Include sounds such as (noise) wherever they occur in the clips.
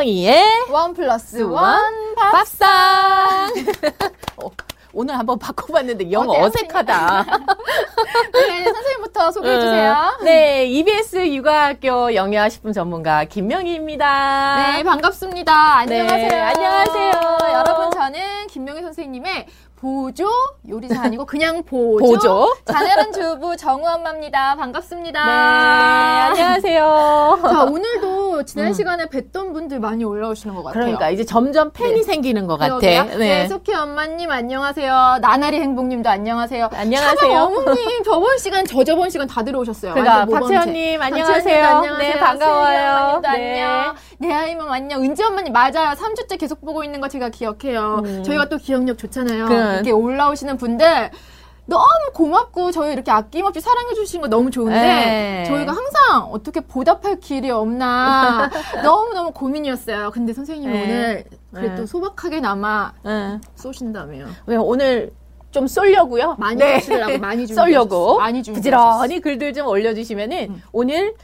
김명희의 원 플러스 원원 밥상. (laughs) 어, 오늘 한번 바꿔봤는데 영? 어색하다. (laughs) 네, 선생님부터 소개해 주세요. 네, EBS 육아학교 영유아식품 전문가 김명희입니다. 네, 반갑습니다. 안녕하세요. 네, 안녕하세요. 여러분, 저는 김명희 선생님의 보조 요리사 아니고 그냥 보조, 보조. 자녀른 주부 정우 엄마입니다. 반갑습니다. 네, 안녕하세요. 자, 오늘도 지난 음. 시간에 뵀던 분들 많이 올라오시는 것 같아요. 그러니까 이제 점점 팬이 네. 생기는 것 같아. 그러게요. 네, 소키 엄마님 안녕하세요. 나나리 행복님도 안녕하세요. 안녕하세요. 어머님 저번 시간, 저 저번 시간 다 들어오셨어요. 그러니까. 박채연님 안녕하세요. 안녕하세요. 네, 반가워요. 네. 안녕. 네, 아이맘 안녕. 은지 엄마님 맞아요. 3주째 계속 보고 있는 거 제가 기억해요. 음. 저희가 또 기억력 좋잖아요. 그. 이렇게 올라오시는 분들 너무 고맙고 저희 이렇게 아낌없이 사랑해 주시는 거 너무 좋은데 네. 저희가 항상 어떻게 보답할 길이 없나 (laughs) 너무 너무 고민이었어요. 근데 선생님이 네. 오늘 그래도 네. 소박하게나마 응. 쏘신다며요. 왜 오늘 좀 쏠려고요? 많이 네. 쏘시려고 많이 쏠려고 많이 부지런히 글들 좀 올려주시면은 음. 오늘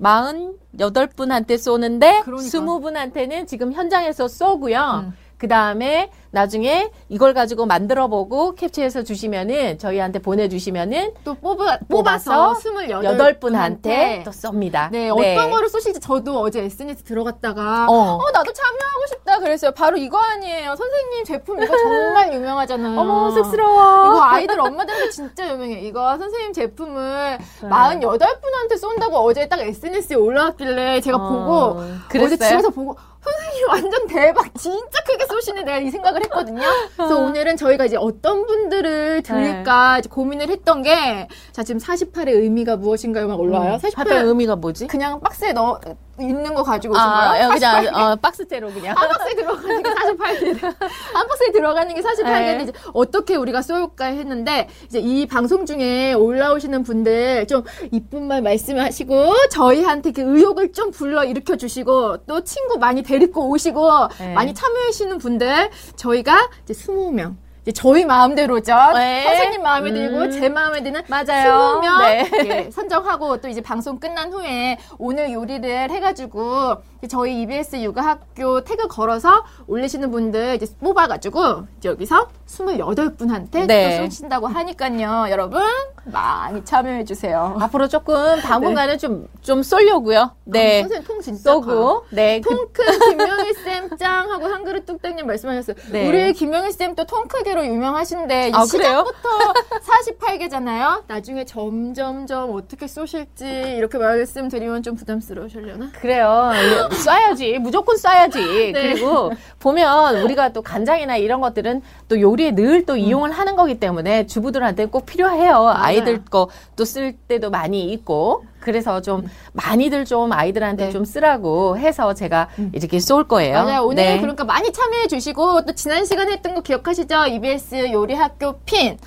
48분한테 쏘는데 그러니까. 20분한테는 지금 현장에서 쏘고요. 음. 그 다음에 나중에 이걸 가지고 만들어 보고 캡처해서 주시면은 저희한테 보내주시면은 또 뽑아, 뽑아서 뽑아서 28 여덟 분한테 또 쏩니다. 네, 어떤 거를 쏘실지 저도 어제 SNS 들어갔다가 어. 어. 나도 참여하고 싶다 그랬어요. 바로 이거 아니에요. 선생님 제품 이거 정말 (laughs) 유명하잖아요. 어머 쑥스러워. 이거 아이들 엄마들한테 진짜 유명해. 이거 선생님 제품을 48분한테 쏜다고 어제 딱 SNS에 올라왔길래 제가 어, 보고 그랬어요? 어제 집에서 보고 선생님 완전 대박 진짜 크게 쏘시네 내가 이 생각을 했거든요. 그래서 오늘은 저희가 이제 어떤 분들을 드릴까 이제 고민을 했던 게 자 지금 48의 의미가 무엇인가요? 막 올라와요. 48 파편 의미가 뭐지? 그냥 박스에 넣어 있는 거 가지고 오신 아, 거예요? 그냥 어, 박스째로 그냥. 한 박스에 들어가는 게 48개. 한 박스에 들어가는 게 48개인데 네. 이제 어떻게 우리가 쏠까 했는데 이제 이 방송 중에 올라오시는 분들 좀 이쁜 말 말씀하시고 저희한테 그 의욕을 좀 불러 일으켜 주시고 또 친구 많이 데리고 오시고 네. 많이 참여하시는 분들 저희가 이제 20명 이제 저희 마음대로죠. 네. 선생님 마음에 들고 음. 제 마음에 드는 맞아요. 20명 네. 예, 선정하고 또 이제 방송 끝난 후에 오늘 요리를 해가지고 저희 EBS 육아학교 태그 걸어서 올리시는 분들 이제 뽑아가지고 이제 여기서 28분한테 네. 또 쏘신다고 하니까요. 여러분 많이 참여해 주세요. (laughs) 앞으로 조금 당분간은 좀, 좀 쏠려고요. 네. 선생님 통 진짜. 쏘고, 네. 그, 통큰 (laughs) 김명희 쌤짱 하고 한 그릇 뚝딱님 말씀하셨어요. 네. 우리 김명희 쌤 또 통 크기로 유명하신데 이 아, 그래요? 시작부터 (laughs) 48개잖아요. 나중에 점점점 어떻게 쏘실지 이렇게 말씀드리면 좀 부담스러우시려나? 그래요. 쏴야지. 무조건 쏴야지. 네. 그리고 보면 우리가 또 간장이나 이런 것들은 또 요리 에늘 음. 또 이용을 하는 거기 때문에 주부들한테 꼭 필요해요. 아이들 거 또 쓸 때도 많이 있고. 그래서 좀 많이들 좀 아이들한테 음. 네. 음. 좀 쓰라고 해서 제가 이렇게 쏠 거예요. 맞아요. 오늘 네. 그러니까 많이 참여해 주시고 또 지난 시간에 했던 거 기억하시죠? EBS 요리학교 핀.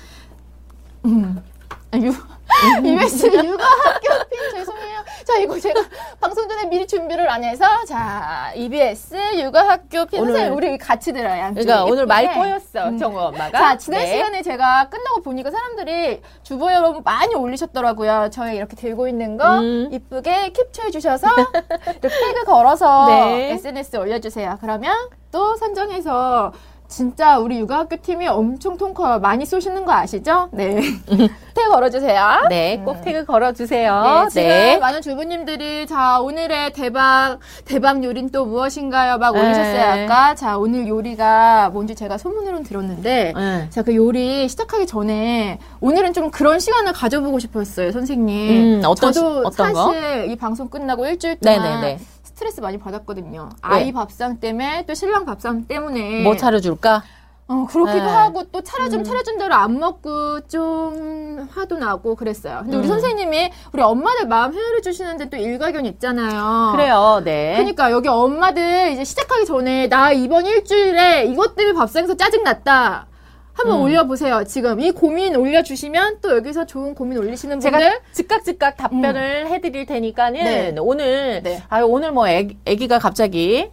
음. 아, 유, (laughs) EBS 육아 학교 핀 죄송해요. 자 이거 제가 방송 전에 미리 준비를 안 해서 자 EBS 육아 학교 핀 오늘- 우리 같이 들어요. 양쪽에. 그러니까 오늘 말 예쁘게. 꼬였어, 음. 정우 엄마가. 자, 지난 네. 시간에 제가 끝나고 보니까 사람들이 주부 여러분 많이 올리셨더라고요. 저희 이렇게 들고 있는 거 음. 이쁘게 캡처해 주셔서 이렇게 (laughs) 태그 걸어서 네. SNS에 올려주세요. 그러면 또 선정해서 진짜 우리 육아학교 팀이 엄청 통 커요. 많이 쏘시는 거 아시죠? 네. (laughs) 태 걸어주세요. 네, 꼭 태그 걸어주세요. 네, 지금 많은 주부님들이 자 오늘의 대박 대박 요리는 또 무엇인가요? 막 올리셨어요 네. 아까. 자 오늘 요리가 뭔지 제가 소문으로는 들었는데 네. 자그 요리 시작하기 전에 오늘은 좀 그런 시간을 가져보고 싶었어요 선생님. 음, 어떤 시- 저도 어떤 거? 사실 이 방송 끝나고 일주일 동안 네네네. 스트레스 많이 받았거든요. 아이 밥상 때문에 또 신랑 밥상 때문에 뭐 차려줄까? 어, 그렇기도 네. 하고 또 차려주면 음. 차려준 대로 안 먹고 좀 화도 나고 그랬어요. 근데 우리 음. 선생님이 우리 엄마들 마음 헤아려 주시는데 또 일가견 있잖아요. 그래요, 네. 그러니까 여기 엄마들 이제 시작하기 전에 나 이번 일주일에 이것 때문에 밥상에서 짜증 났다. 한번 음. 올려보세요. 지금 이 고민 올려주시면 또 여기서 좋은 고민 올리시는 제가 분들 즉각 즉각 답변을 해드릴 테니까는 네. 오늘 네. 아 오늘 뭐 애기, 애기가 갑자기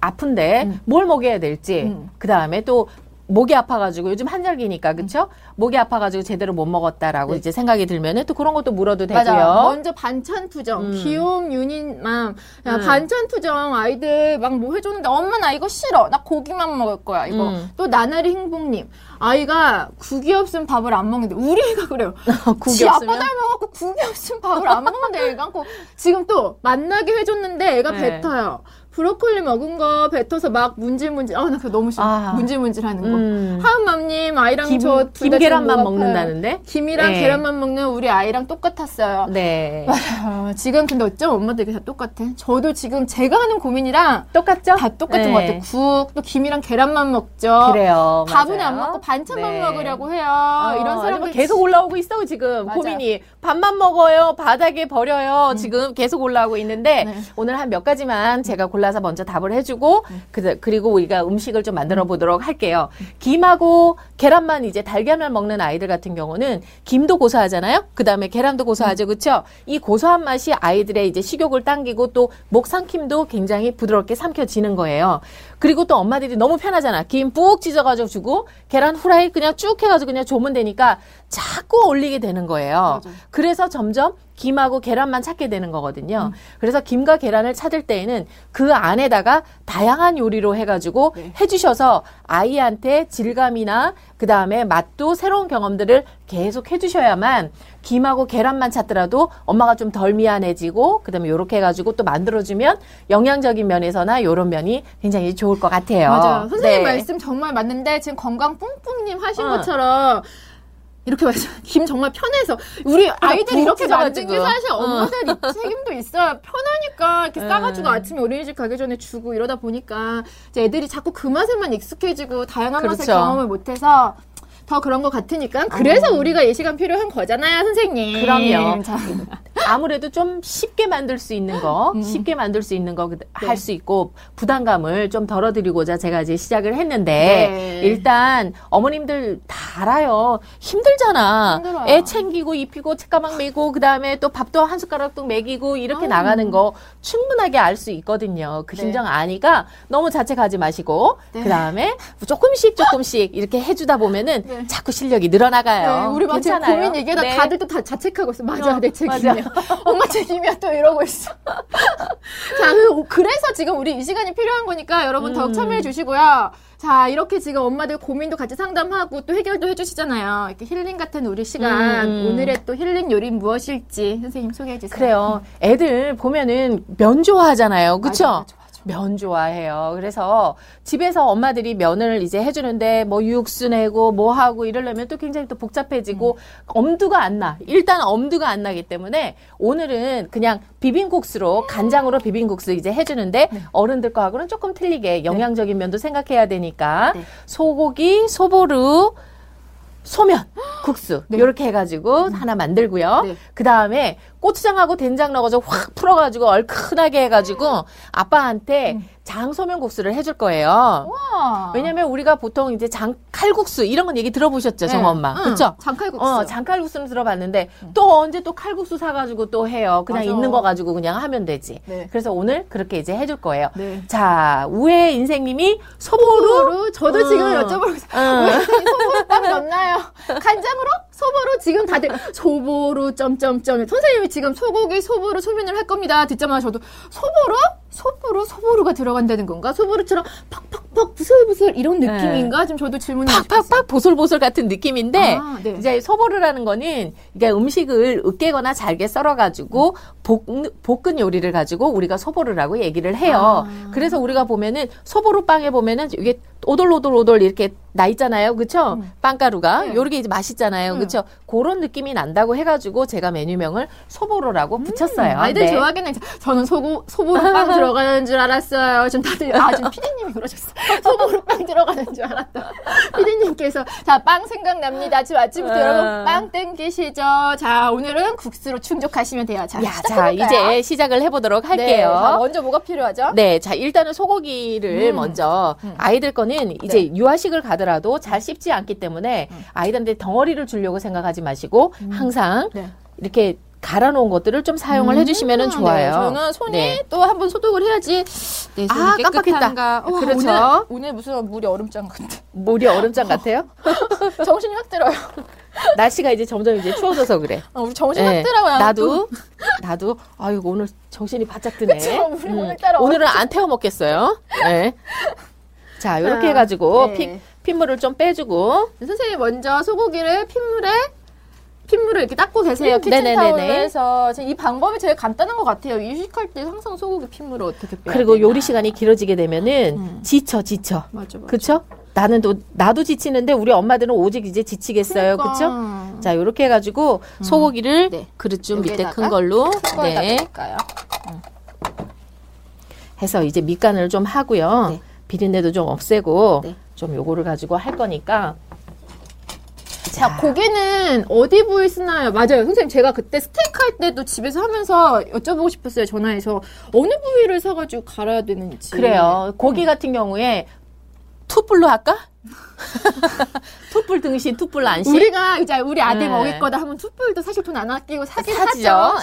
아픈데 음. 뭘 먹여야 될지 음. 그 다음에 또 목이 아파가지고 요즘 한절기니까 그쵸? 목이 아파가지고 제대로 못 먹었다라고 네. 이제 생각이 들면은 또 그런 것도 물어도 되고요. 맞아. 먼저 반찬 투정, 음. 귀여움 유닛맘. 야, 음. 반찬 투정 아이들 막 뭐 해줬는데 엄마 나 이거 싫어. 나 고기만 먹을 거야. 이거. 음. 또 나날이 행복님. 아이가 국이 없으면 밥을 안 먹는데 우리 애가 그래요. (laughs) 국이 지 아빠? 닮아갖고 국이 없으면 밥을 안 먹는데 애가 고 지금 또 만나게 해줬는데 애가 네. 뱉어요. 브로콜리 먹은 거 뱉어서 막 문질문질. 아나 그거 너무 싫어. 아. 문질문질 하는 거. 음. 하은맘님 아이랑 김, 저둘다 김계란만 먹는다는데? 김이랑 네. 계란만 먹는 우리 아이랑 똑같았어요. 네. 아, (laughs) 지금 근데 어쩜 엄마들이 다 똑같아? 저도 지금 제가 하는 고민이랑 똑같죠? 다 똑같은 네. 것 같아요. 국, 또 김이랑 계란만 먹죠. 그래요. 밥은 맞아요. 안 먹고 반찬만 네. 먹으려고 해요. 어, 이런 사람들 뭐 계속 올라오고 있어 지금 맞아요. 고민이 밥만 먹어요 바닥에 버려요 지금 계속 올라오고 있는데 네. 오늘 한 몇 가지만 제가 골라 서 먼저 답을 해주고 그, 그리고 우리가 음식을 좀 만들어 보도록 할게요. 김하고 계란만 이제 달걀만 먹는 아이들 같은 경우는 김도 고소하잖아요? 그 다음에 계란도 고소하죠. 그쵸? 이 고소한 맛이 아이들의 이제 식욕을 당기고 또 목 삼킴도 굉장히 부드럽게 삼켜지는 거예요. 그리고 또 엄마들이 너무 편하잖아. 김 푹 찢어가지고 주고 계란 후라이 그냥 쭉 해가지고 그냥 조면 되니까 자꾸 올리게 되는 거예요. 맞아요. 그래서 점점 김하고 계란만 찾게 되는 거거든요. 그래서 김과 계란을 찾을 때에는 그 안에다가 다양한 요리로 해가지고 네. 해주셔서 아이한테 질감이나 그 다음에 맛도 새로운 경험들을 계속 해주셔야만 김하고 계란만 찾더라도 엄마가 좀 덜 미안해지고 그다음에 요렇게 해가지고 또 만들어주면 영양적인 면에서나 요런 면이 굉장히 좋을 것 같아요. 맞아요. 선생님 네. 말씀 정말 맞는데 지금 건강 뿡뿡님 하신 어. 것처럼 이렇게 말씀 (laughs) 김 정말 편해서 우리 아이들이 푹 이렇게 만든 게. 사실 엄마들 이 책임도 있어요. 편하니까 이렇게 네. 싸가지고 아침에 어린이집 가기 전에 주고 이러다 보니까 이제 애들이 자꾸 그 맛에만 익숙해지고 다양한 맛을 그렇죠. 경험을 못해서 더 그런 것 같으니까 그래서 우리가 예시간 필요한 거잖아요, 선생님. 그럼요. (laughs) 자, 아무래도 좀 쉽게 만들 수 있는 거, 음. 쉽게 만들 수 있는 거 네. 할수 있고 부담감을 좀 덜어드리고자 제가 이제 시작을 했는데 네. 일단 어머님들 다 알아요. 힘들잖아. 힘들어요. 애 챙기고 입히고 책가방 메고 그 다음에 또 밥도 한 숟가락도 먹이고 이렇게 아유. 나가는 거 충분하게 알 수 있거든요. 그 네. 심정 아니까 너무 자책하지 마시고 네. 그 다음에 조금씩 조금씩 이렇게 해주다 보면은 네. 자꾸 실력이 늘어나가요. 네, 우리 괜찮아요. 고민 얘기하다 네. 다들 또 다 자책하고 있어. 맞아, 어, 내 책임이야. (laughs) 엄마 책임이야 또 이러고 있어. (laughs) 자, 그- 그래서 지금 우리 이 시간이 필요한 거니까 여러분 더욱 음. 참여해 주시고요. 자, 이렇게 지금 엄마들 고민도 같이 상담하고 또 해결도 해주시잖아요. 이렇게 힐링 같은 우리 시간. 음. 오늘의 또 힐링 요리 무엇일지 선생님 소개해 주세요. 그래요. 애들 보면은 면 좋아하잖아요. 그쵸? 맞아, 맞아. 면 좋아해요. 그래서 집에서 엄마들이 면을 이제 해주는데 뭐 육수 내고 뭐 하고 이러려면 또 굉장히 또 복잡해지고 엄두가 안 나. 일단 엄두가 안 나기 때문에 오늘은 그냥 비빔국수로 간장으로 비빔국수 이제 해주는데 어른들 거하고는 조금 틀리게 영양적인 면도 생각해야 되니까 네. 소고기, 소보루, 소면, 국수 이렇게 해가지고 하나 만들고요. 네. 그 다음에 고추장하고 된장 넣어가지고 확 풀어가지고 얼큰하게 해가지고 아빠한테 장소면 국수를 해줄 거예요. 와. 왜냐면 우리가 보통 이제 장 칼국수 이런 건 얘기 들어보셨죠, 정아 엄마, 응, 그렇죠? 장칼국수. 어, 장칼국수는 들어봤는데 또 언제 또 칼국수 사가지고 또 해요. 그냥 맞아. 있는 거 가지고 그냥 하면 되지. 네. 그래서 오늘 그렇게 이제 해줄 거예요. 네. 자, 우회 인생님이 소보루 소보루 저도 음. 지금 여쭤보고 있어요. 음. 왜 소보루 딱 넣나요? 간장 으로? 소보루 지금 다들 소보루 점점점 선생님이 지금 소고기 소보루 소면을 할 겁니다. 듣자마자 저도 소보루? 소보루? 소보루가 들어간다는 건가? 소보루처럼 팍팍 팍팍 부슬부슬 이런 네. 느낌인가? 좀 저도 질문을 팍팍팍 보슬보슬 같은 느낌인데 아, 네. 이제 소보루라는 거는 그러니까 음식을 으깨거나 잘게 썰어가지고 볶, 볶은 요리를 가지고 우리가 소보루라고 얘기를 해요. 아. 그래서 우리가 보면은 소보루 빵에 보면은 이게 오돌오돌오돌 이렇게 나 있잖아요, 그렇죠? 빵가루가 네. 요렇게 이제 맛있잖아요, 음. 그렇죠? 그런 느낌이 난다고 해가지고 제가 메뉴명을 소보루라고 붙였어요. 아이들 네. 좋아하겠네. 저는 소고, 소보루 빵 (laughs) 들어가는 줄 알았어요. 지금 다들, 아, 지금 (laughs) 피디님이 그러셨어. 소보루빵 들어가는 줄 알았다. 피디님께서, 자, 빵 생각납니다. 지금 아침부터 아. 여러분 빵 땡기시죠? 자, 오늘은 국수로 충족하시면 돼요. 자, 야, 자? 이제 시작을 해보도록 네, 할게요. 자, 먼저 뭐가 필요하죠? 네, 자 일단은 소고기를 음. 먼저 아이들 거는 이제 유아식을 가더라도 잘 씹지 않기 때문에 아이들한테 덩어리를 주려고 생각하지 마시고 항상 네. 이렇게 갈아놓은 것들을 좀 사용을 해주시면 음, 좋아요. 네, 저는 손이 네. 또 한 번 소독을 해야지. 네, 아, 깜빡했다. 깨끗한가. 우와, 그렇죠. 오늘, 오늘 무슨 물이 얼음장 같아. 물이 얼음장 같아요? (laughs) 정신이 확 들어요. (laughs) 날씨가 이제 점점 이제 추워져서 그래. 어, 우리 정신 네, 확 들어요. 나도 (laughs) 나도 아유 오늘 정신이 바짝 드네. 음. 그쵸, 우리 오늘따라 오늘은 안 태워 먹겠어요. 네. 자 이렇게 아, 해가지고 네. 피, 핏물을 좀 빼주고 선생님 먼저 소고기를 핏물에 핏물을 이렇게 닦고 계세요. 음, 지금 이 방법이 제일 간단한 것 같아요. 이식할 때 항상 소고기 핏물을 어떻게 빼야 그리고 되나. 요리 시간이 길어지게 되면은 음. 지쳐 지쳐. 맞아 맞아. 그쵸? 나는 또 나도 지치는데 우리 엄마들은 오직 이제 지치겠어요. 그러니까. 그쵸? 자, 요렇게 해 가지고 소고기를 네. 그릇 좀 밑에 큰 걸로 걸 네. 닦을까요? 해서 이제 밑간을 좀 하고요. 네. 비린내도 좀 없애고 네. 좀 요거를 가지고 할 거니까 자, 고기는 어디 부위 쓰나요? 맞아요. 선생님, 제가 그때 스테이크 할 때도 집에서 하면서 여쭤보고 싶었어요. 전화해서. 어느 부위를 사가지고 갈아야 되는지. 그래요. 고기 같은 경우에 투뿔로 할까? (laughs) 투뿔 등심, 투뿔 안심. 우리가 이제 우리 아들 네. 먹을 거다 하면 투뿔도 사실 돈 안 아끼고 사긴.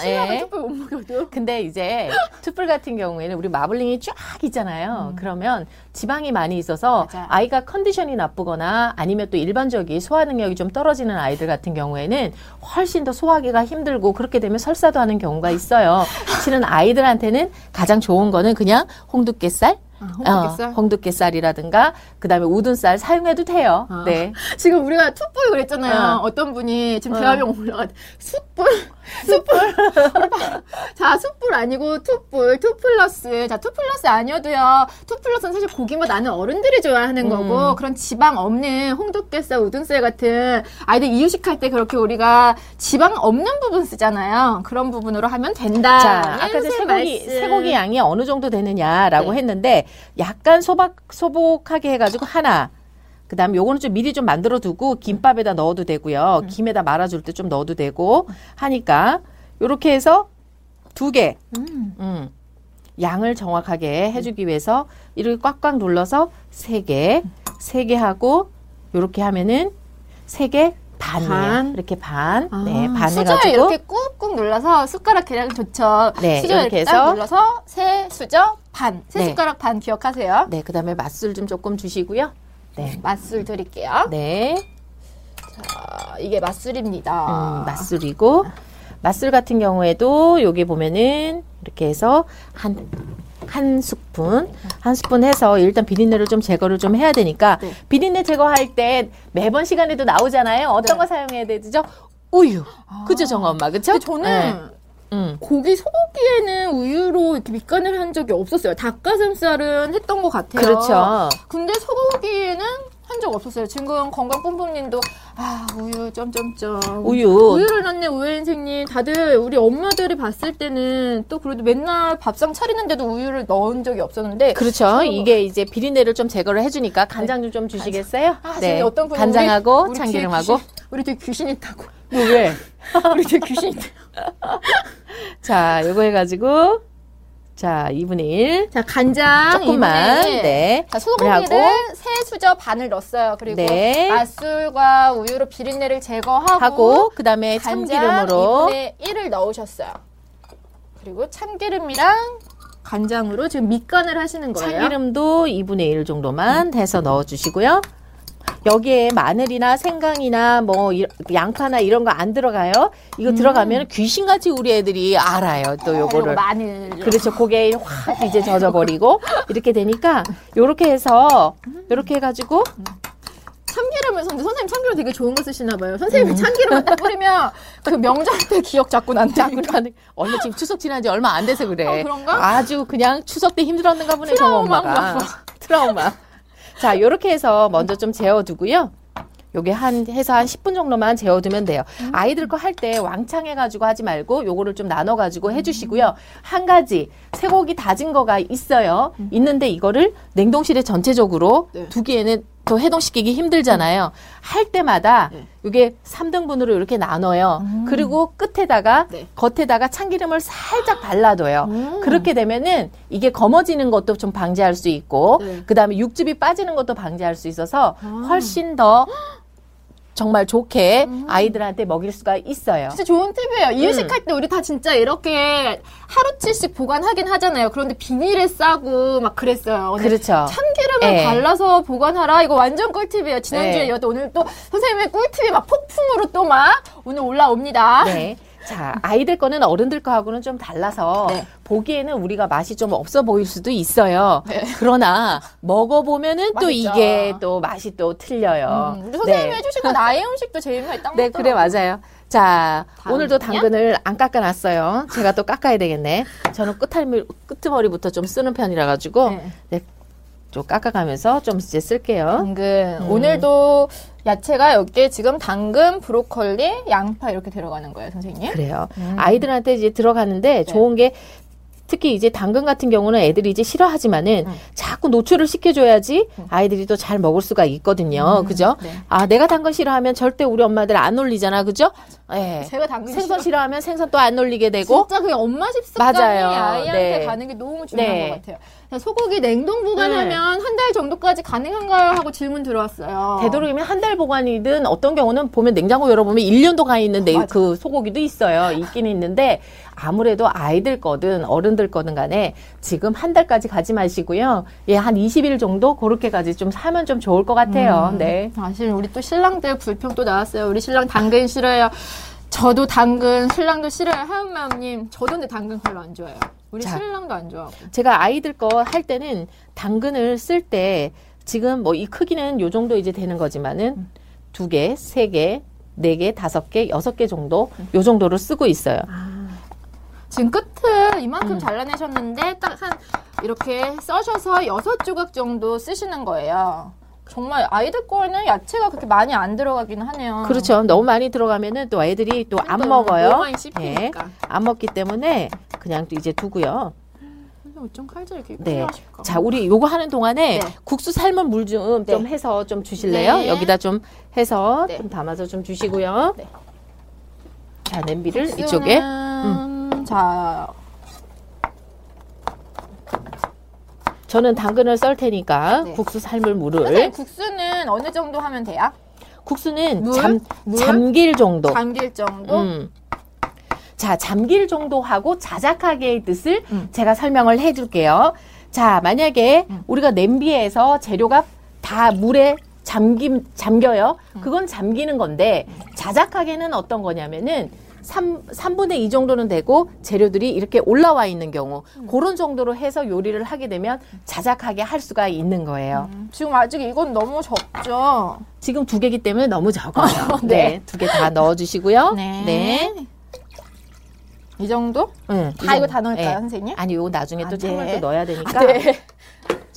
신나면 예. 투뿔 못 먹어도. 근데 이제 투뿔 같은 경우에는 우리 마블링이 쫙 있잖아요. 그러면 지방이 많이 있어서 음. 맞아요. 아이가 컨디션이 나쁘거나 아니면 또 일반적인 소화 능력이 좀 떨어지는 아이들 같은 경우에는 훨씬 더 소화하기가 힘들고 그렇게 되면 설사도 하는 경우가 있어요. (laughs) 실은 아이들한테는 가장 좋은 거는 그냥 홍두깨살 아, 홍두깨살? 어, 홍두깨살이라든가 그다음에 우둔살 사용해도 돼요. 아. 네. (laughs) 지금 우리가 투뿔 그랬잖아요. 어. 어. 떤 분이 지금 어. 대화방 올라와 숯불 (laughs) 숯불 (laughs) 자 숯불 아니고 투뿔 two plus 자 two plus 아니어도요 two plus는 사실 고기만 나는 어른들이 좋아하는 음. 거고 그런 지방 없는 홍두깨살 우둔살 같은 아이들 이유식할 때 그렇게 우리가 지방 없는 부분 쓰잖아요 그런 부분으로 하면 된다 자, 아까 제 쇠고기, 쇠고기 양이 어느 정도 되느냐라고 네. 했는데 약간 소박, 소복하게 해가지고 하나. 그 다음에 요거는 좀 미리 좀 만들어 두고 김밥에다 넣어도 되고요. 김에다 말아줄 때 좀 넣어도 되고 하니까 요렇게 해서 두 개. 음. 양을 정확하게 해주기 위해서 이렇게 꽉꽉 눌러서 세 개, 세 개 하고 요렇게 하면은 세 개 반이에요. 반. 이렇게 반. 아, 네, 반 수저에 해가지고. 이렇게 꾹꾹 눌러서 숟가락 계량 좋죠. 네, 수저 이렇게 해서. 눌러서 세 수저 반, 세 네. 숟가락 반 기억하세요. 네, 그 다음에 맛술 좀 조금 주시고요. 네. 맛술 드릴게요. 네. 아, 이게 맛술입니다. 음, 맛술이고 맛술 같은 경우에도 여기 보면은 이렇게 해서 한 한 스푼, 한 스푼 해서 일단 비린내를 좀 제거를 좀 해야 되니까 네. 비린내 제거할 때 매번 시간에도 나오잖아요. 어떤 네. 거 사용해야 되죠? 우유. 그죠, 정아 엄마? 그죠? 저는 네. 음. 고기 소고기에는 우유로 이렇게 밑간을 한 적이 없었어요. 닭가슴살은 했던 것 같아요. 그렇죠. 근데 소고기에는 한 적 없었어요. 지금 건강본부님도 아 우유 점점점 우유. 우유를 넣네 우유 인생님 다들 우리 엄마들이 봤을 때는 또 그래도 맨날 밥상 차리는데도 우유를 넣은 적이 없었는데 그렇죠. 이게 이제 비린내를 좀 제거를 해주니까 간장 좀 좀 주시겠어요? 아, 지금 어떤 분이 간장하고 우리- 우리 참기름하고. 귀신- 우리 뒤에 귀신 있다고 뭐 왜? 우리 뒤에 귀신 있다고 (laughs) 자, 요거 해가지고 자, 2분의 1. 자 간장 조금만. 2분의 1. 네. 자 소고기를 하고. 세 수저 반을 넣었어요. 그리고 네. 맛술과 우유로 비린내를 제거하고 하고 그다음에 참기름으로 2분의 1을 넣으셨어요. 그리고 참기름이랑 간장으로 지금 밑간을 하시는 거예요. 참기름도 2분의 1 정도만 해서 넣어 주시고요. 여기에 마늘이나 생강이나 뭐 이- 양파나 이런 거 안 들어가요. 이거 들어가면 귀신같이 우리 애들이 알아요. 또 요거를. 마늘. 그렇죠. 고개에 확 이제 젖어버리고 이렇게 되니까 요렇게 해서 요렇게 해가지고 참기름을 근데 선생님 참기름 되게 좋은 거 쓰시나 봐요. 선생님이 참기름을 딱 뿌리면 그 명절 때 기억 자꾸 난다니까. 자꾸는 얼마 지금 추석 지난 지 얼마 안 돼서 그래. 어, 그런가? 아주 그냥 추석 때 힘들었는가 보네. 트라우마인가 트라우마. 자, 요렇게 해서 먼저 좀 재워두고요. 요게 한 해서 한 10분 정도만 재워두면 돼요. 아이들 거 할 때 왕창 해가지고 하지 말고 요거를 좀 나눠가지고 해주시고요. 한 가지 쇠고기 다진 거가 있어요. 있는데 이거를 냉동실에 전체적으로 네. 두기에는 또 해동시키기 힘들잖아요. 할 때마다 네. 이게 3등분으로 이렇게 나눠요. 그리고 끝에다가 네. 겉에다가 참기름을 살짝 발라둬요. 음. 그렇게 되면은 이게 검어지는 것도 좀 방지할 수 있고 네. 그다음에 육즙이 빠지는 것도 방지할 수 있어서 아. 훨씬 더 (gasps) 정말 좋게 아이들한테 먹일 수가 있어요. 진짜 좋은 팁이에요. 이유식할 때 우리 다 진짜 이렇게 하루치씩 보관하긴 하잖아요. 그런데 비닐에 싸고 막 그랬어요. 그렇죠. 참기름을 예. 발라서 보관하라. 이거 완전 꿀팁이에요. 지난주에 네. 이어도 오늘 또 선생님의 꿀팁이 막 폭풍으로 또 막 오늘 올라옵니다. 네. 자, 아이들 거는 어른들 거하고는 좀 달라서 네. 보기에는 우리가 맛이 좀 없어 보일 수도 있어요. 네. 그러나 먹어보면은 또. 이게 또 맛이 또 틀려요. 음, 선생님이 네. 해주시는 나의 음식도 제 입맛에 딱 네, 그래 맞아요. 자? 오늘도 당근을 안 깎아놨어요. 제가 또 깎아야 되겠네. 저는 끝머리, 끝머리부터 좀 쓰는 편이라 가지고 네. 네, 좀 깎아가면서 좀 이제 쓸게요. 당근. 음. 오늘도 야채가 여기에 지금 당근, 브로콜리, 양파 이렇게 들어가는 거예요, 선생님. 그래요. 음. 아이들한테 이제 들어가는데 좋은 게 특히 이제 당근 같은 경우는 애들이 이제 싫어하지만은 음. 자꾸 노출을 시켜줘야지 아이들이 또 잘 먹을 수가 있거든요. 그죠? 네. 아, 내가 당근 싫어하면 절대 우리 엄마들 안 올리잖아. 그죠? 예. 제가 당근 생선 싫어- 싫어하면 생선 또 안 올리게 되고 진짜 그게 엄마 습관이 맞아요. 아이한테 네. 가는 게 너무 중요한 네. 것 같아요. 자, 소고기 냉동 보관하면 한달 정도까지 가능한가요? 하고 질문 들어왔어요. 되도록이면 한 달 보관이든 어떤 경우는 보면 냉장고 열어보면 1년도 가 있는 내. 그 소고기도 있어요. 있긴 있는데 아무래도 아이들 거든 어른들 거든 간에 지금 한 달까지 가지 마시고요. 예, 한 20일 정도 그렇게까지 좀 사면 좀 좋을 것 같아요. 네. 사실 우리 또 신랑들 불평 또 나왔어요. 우리 신랑 당근 싫어요. 저도 당근, 신랑도 싫어요. 하은마음님, 저도 근데 당근 별로 안 좋아해요. 우리 자. 신랑도 안 좋아하고. 제가 아이들 거 할 때는 당근을 쓸 때 지금 뭐 이 크기는 요 정도 이제 되는 거지만은 두 개, 세 개, 네 개, 다섯 개, 여섯 개 정도 요 정도로 쓰고 있어요. 지금 끝을 음. 이만큼 잘라내셨는데 딱 한 이렇게 써셔서 여섯 조각 정도 쓰시는 거예요. 정말 아이들 거에는 야채가 그렇게 많이 안 들어가긴 하네요. 그렇죠. 너무 많이 들어가면은 또 애들이 또안또 먹어요. 너무 많이 씹히니까. 안 먹기 때문에 그냥 또 이제 두고요. 어쩜 칼질 이렇게 네. 필요하실까? 자, 우리 요거 하는 동안에 네. 국수 삶은 물 좀좀 네. 해서 좀 주실래요? 네. 여기다 좀 해서 네. 좀 담아서 좀 주시고요. 네. 자, 냄비를 이쪽에 자 저는 당근을 썰 테니까 네. 국수 삶을 물을 선생님 국수는 어느 정도 하면 돼요? 국수는 물? 잠 물? 잠길 정도. 잠길 정도? 음. 자, 잠길 정도 하고 자작하게의 뜻을 음. 제가 설명을 해 줄게요. 자, 만약에 우리가 냄비에서 재료가 다 물에 잠김, 잠겨요. 음. 그건 잠기는 건데, 자작하게는 어떤 거냐면은, 3, 삼분의 2 정도는 되고, 재료들이 이렇게 올라와 있는 경우, 음. 그런 정도로 해서 요리를 하게 되면, 자작하게 할 수가 있는 거예요. 지금 아직 이건 너무 적죠? 지금 두 개기 때문에 너무 적어요. (laughs) 네. 네. 두 개 다 넣어주시고요. 네. 이 정도? 응, 다이 이거. 다 넣을까요, 네. 선생님? 아니, 요거 나중에 아, 또 네. 찬물도 넣어야 되니까. 네.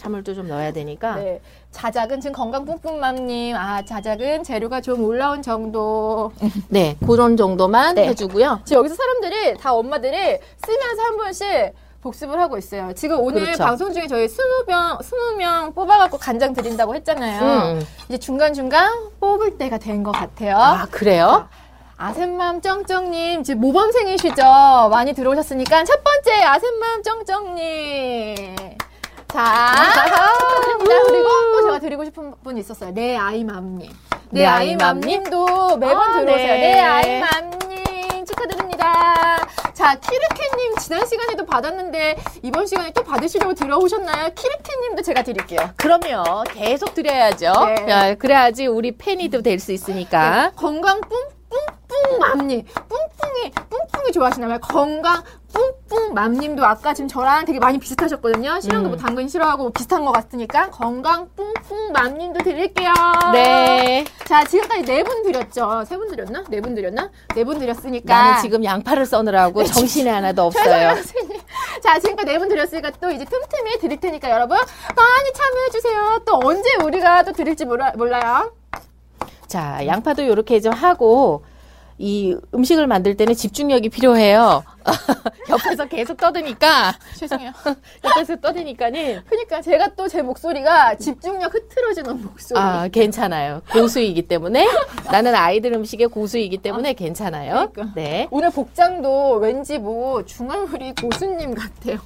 찬물도 좀 넣어야 되니까. 네. 자작은 지금 건강 뿜뿜맘님, 아, 자작은 재료가 좀 올라온 정도. 네, 그런 정도만 네. 해주고요. 지금 여기서 사람들이, 다 엄마들이 쓰면서 한 번씩 복습을 하고 있어요. 지금 오늘 그렇죠. 방송 중에 저희 20명, 20명 뽑아갖고 간장 드린다고 했잖아요. 음. 이제 중간중간 뽑을 때가 된 것 같아요. 아, 그래요? 아셈맘 쩡쩡님 지금 모범생이시죠? 많이 들어오셨으니까 첫 번째 아셈맘 쩡쩡님. 자. 그리고 또 제가 드리고 싶은 분 있었어요. 내 아이맘님. 내내 아이맘님? 아이맘님도 매번 아, 들어오세요. 네. 내 아이맘님 축하드립니다. 자, 키르케님 지난 시간에도 받았는데 이번 시간에 또 받으시려고 들어오셨나요? 키르케님도 제가 드릴게요. 그럼요. 계속 드려야죠. 네. 야, 그래야지 우리 팬이도 될 수 있으니까. 건강 뿡 뿡뿡 맘님 뿡뿡이 뿡뿡이 좋아하시나 봐요. 건강 뿡뿡 맘님도 아까 지금 저랑 되게 많이 비슷하셨거든요. 신랑도 뭐 당근 싫어하고 비슷한 것 같으니까 건강 뿡뿡 맘님도 드릴게요. 네. 자 지금까지 네 분 드렸죠. 세 분 드렸나? 네 분 드렸나? 네 분 드렸으니까 나는 지금 양파를 써느라고 정신이 하나도 없어요. 자, 지금까지 네 분 드렸으니까 또 이제 틈틈이 드릴 테니까 여러분 많이 참여해주세요. 또 언제 우리가 또 드릴지 몰라, 몰라요. 자, 양파도 이렇게 좀 하고 이 음식을 만들 때는 집중력이 필요해요. (laughs) 옆에서 계속 떠드니까 (laughs) 죄송해요. (laughs) 옆에서 떠드니까는 그러니까 제가 또 제 목소리가 집중력 흐트러지는 목소리. 아, 괜찮아요. 고수이기 때문에 나는 아이들 음식의 고수이기 때문에 괜찮아요. 그러니까. 네. 오늘 복장도 왠지 뭐 중앙요리 고수님 같아요.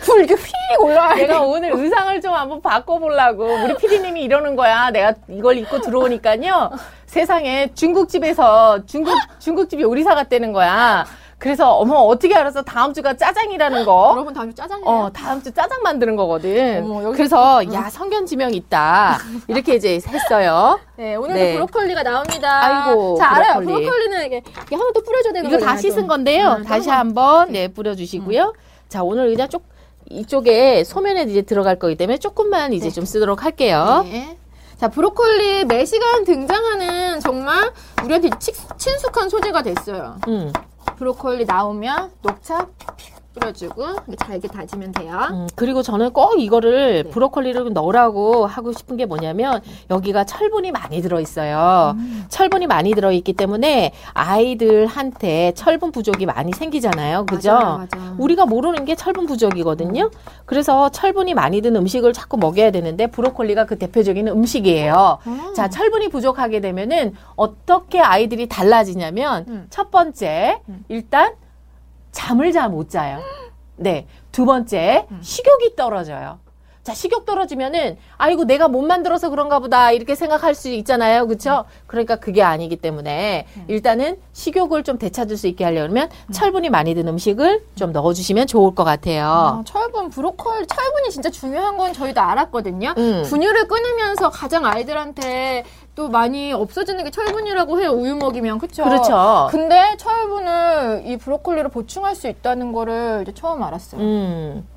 불교 휙 올라와야 내가 돼. 오늘 의상을 좀 한번 바꿔보려고 우리 피디님이 이러는 거야. 내가 이걸 입고 들어오니까요. 세상에 중국집에서 중국 중국집 요리사 같다는 거야. 그래서 어머 어떻게 알았어? 다음 주가 짜장이라는 거. 여러분 다음 주 짜장이에요. 어, 다음 주 짜장 만드는 거거든. 어머, 그래서 야 성견 지명 있다 이렇게 이제 했어요. 네, 오늘도 네. 브로콜리가 나옵니다. 아이고, 자, 알아요. 브로콜리. 브로콜리는 이게, 이게 한번 또 뿌려줘야 되는 이거 거잖아요. 다 씻은 또. 건데요. 음, 다시 한번. 한번 네 뿌려주시고요. 자 오늘 그냥 쪽 이쪽에 소면에 이제 들어갈 거기 때문에 조금만 이제 좀 쓰도록 할게요. 네. 자, 브로콜리 매 시간 등장하는 정말 우리한테 치- 친숙한 소재가 됐어요. 음, 브로콜리 나오면 녹차 픽 뿌려주고 잘게 다지면 돼요. 음, 그리고 저는 꼭 이거를 네. 브로콜리를 넣으라고 하고 싶은 게 뭐냐면 여기가 철분이 많이 들어있어요. 철분이 많이 들어있기 때문에 아이들한테 철분 부족이 많이 생기잖아요. 그죠? 맞아요, 맞아요. 우리가 모르는 게 철분 부족이거든요. 그래서 철분이 많이 든 음식을 자꾸 먹여야 되는데 브로콜리가 그 대표적인 음식이에요. 음. 자, 철분이 부족하게 되면은 어떻게 아이들이 달라지냐면 음. 첫 번째 일단 잠을 잘 못 자요. 네. 두 번째 음. 식욕이 떨어져요. 자, 식욕 떨어지면은 아이고 내가 못 만들어서 그런가 보다 이렇게 생각할 수 있잖아요. 그렇죠? 그러니까 그게 아니기 때문에 음. 일단은 식욕을 좀 되찾을 수 있게 하려면 철분이 많이 든 음식을 좀 넣어 주시면 좋을 것 같아요. 아, 철분, 브로콜리, 철분이 진짜 중요한 건 저희도 알았거든요. 음. 분유를 끊으면서 가장 아이들한테 또 많이 없어지는 게 철분이라고 해요. 우유 먹이면. 그쵸? 그렇죠. 근데 철분을 이 브로콜리로 보충할 수 있다는 거를 이제 처음 알았어요. 음.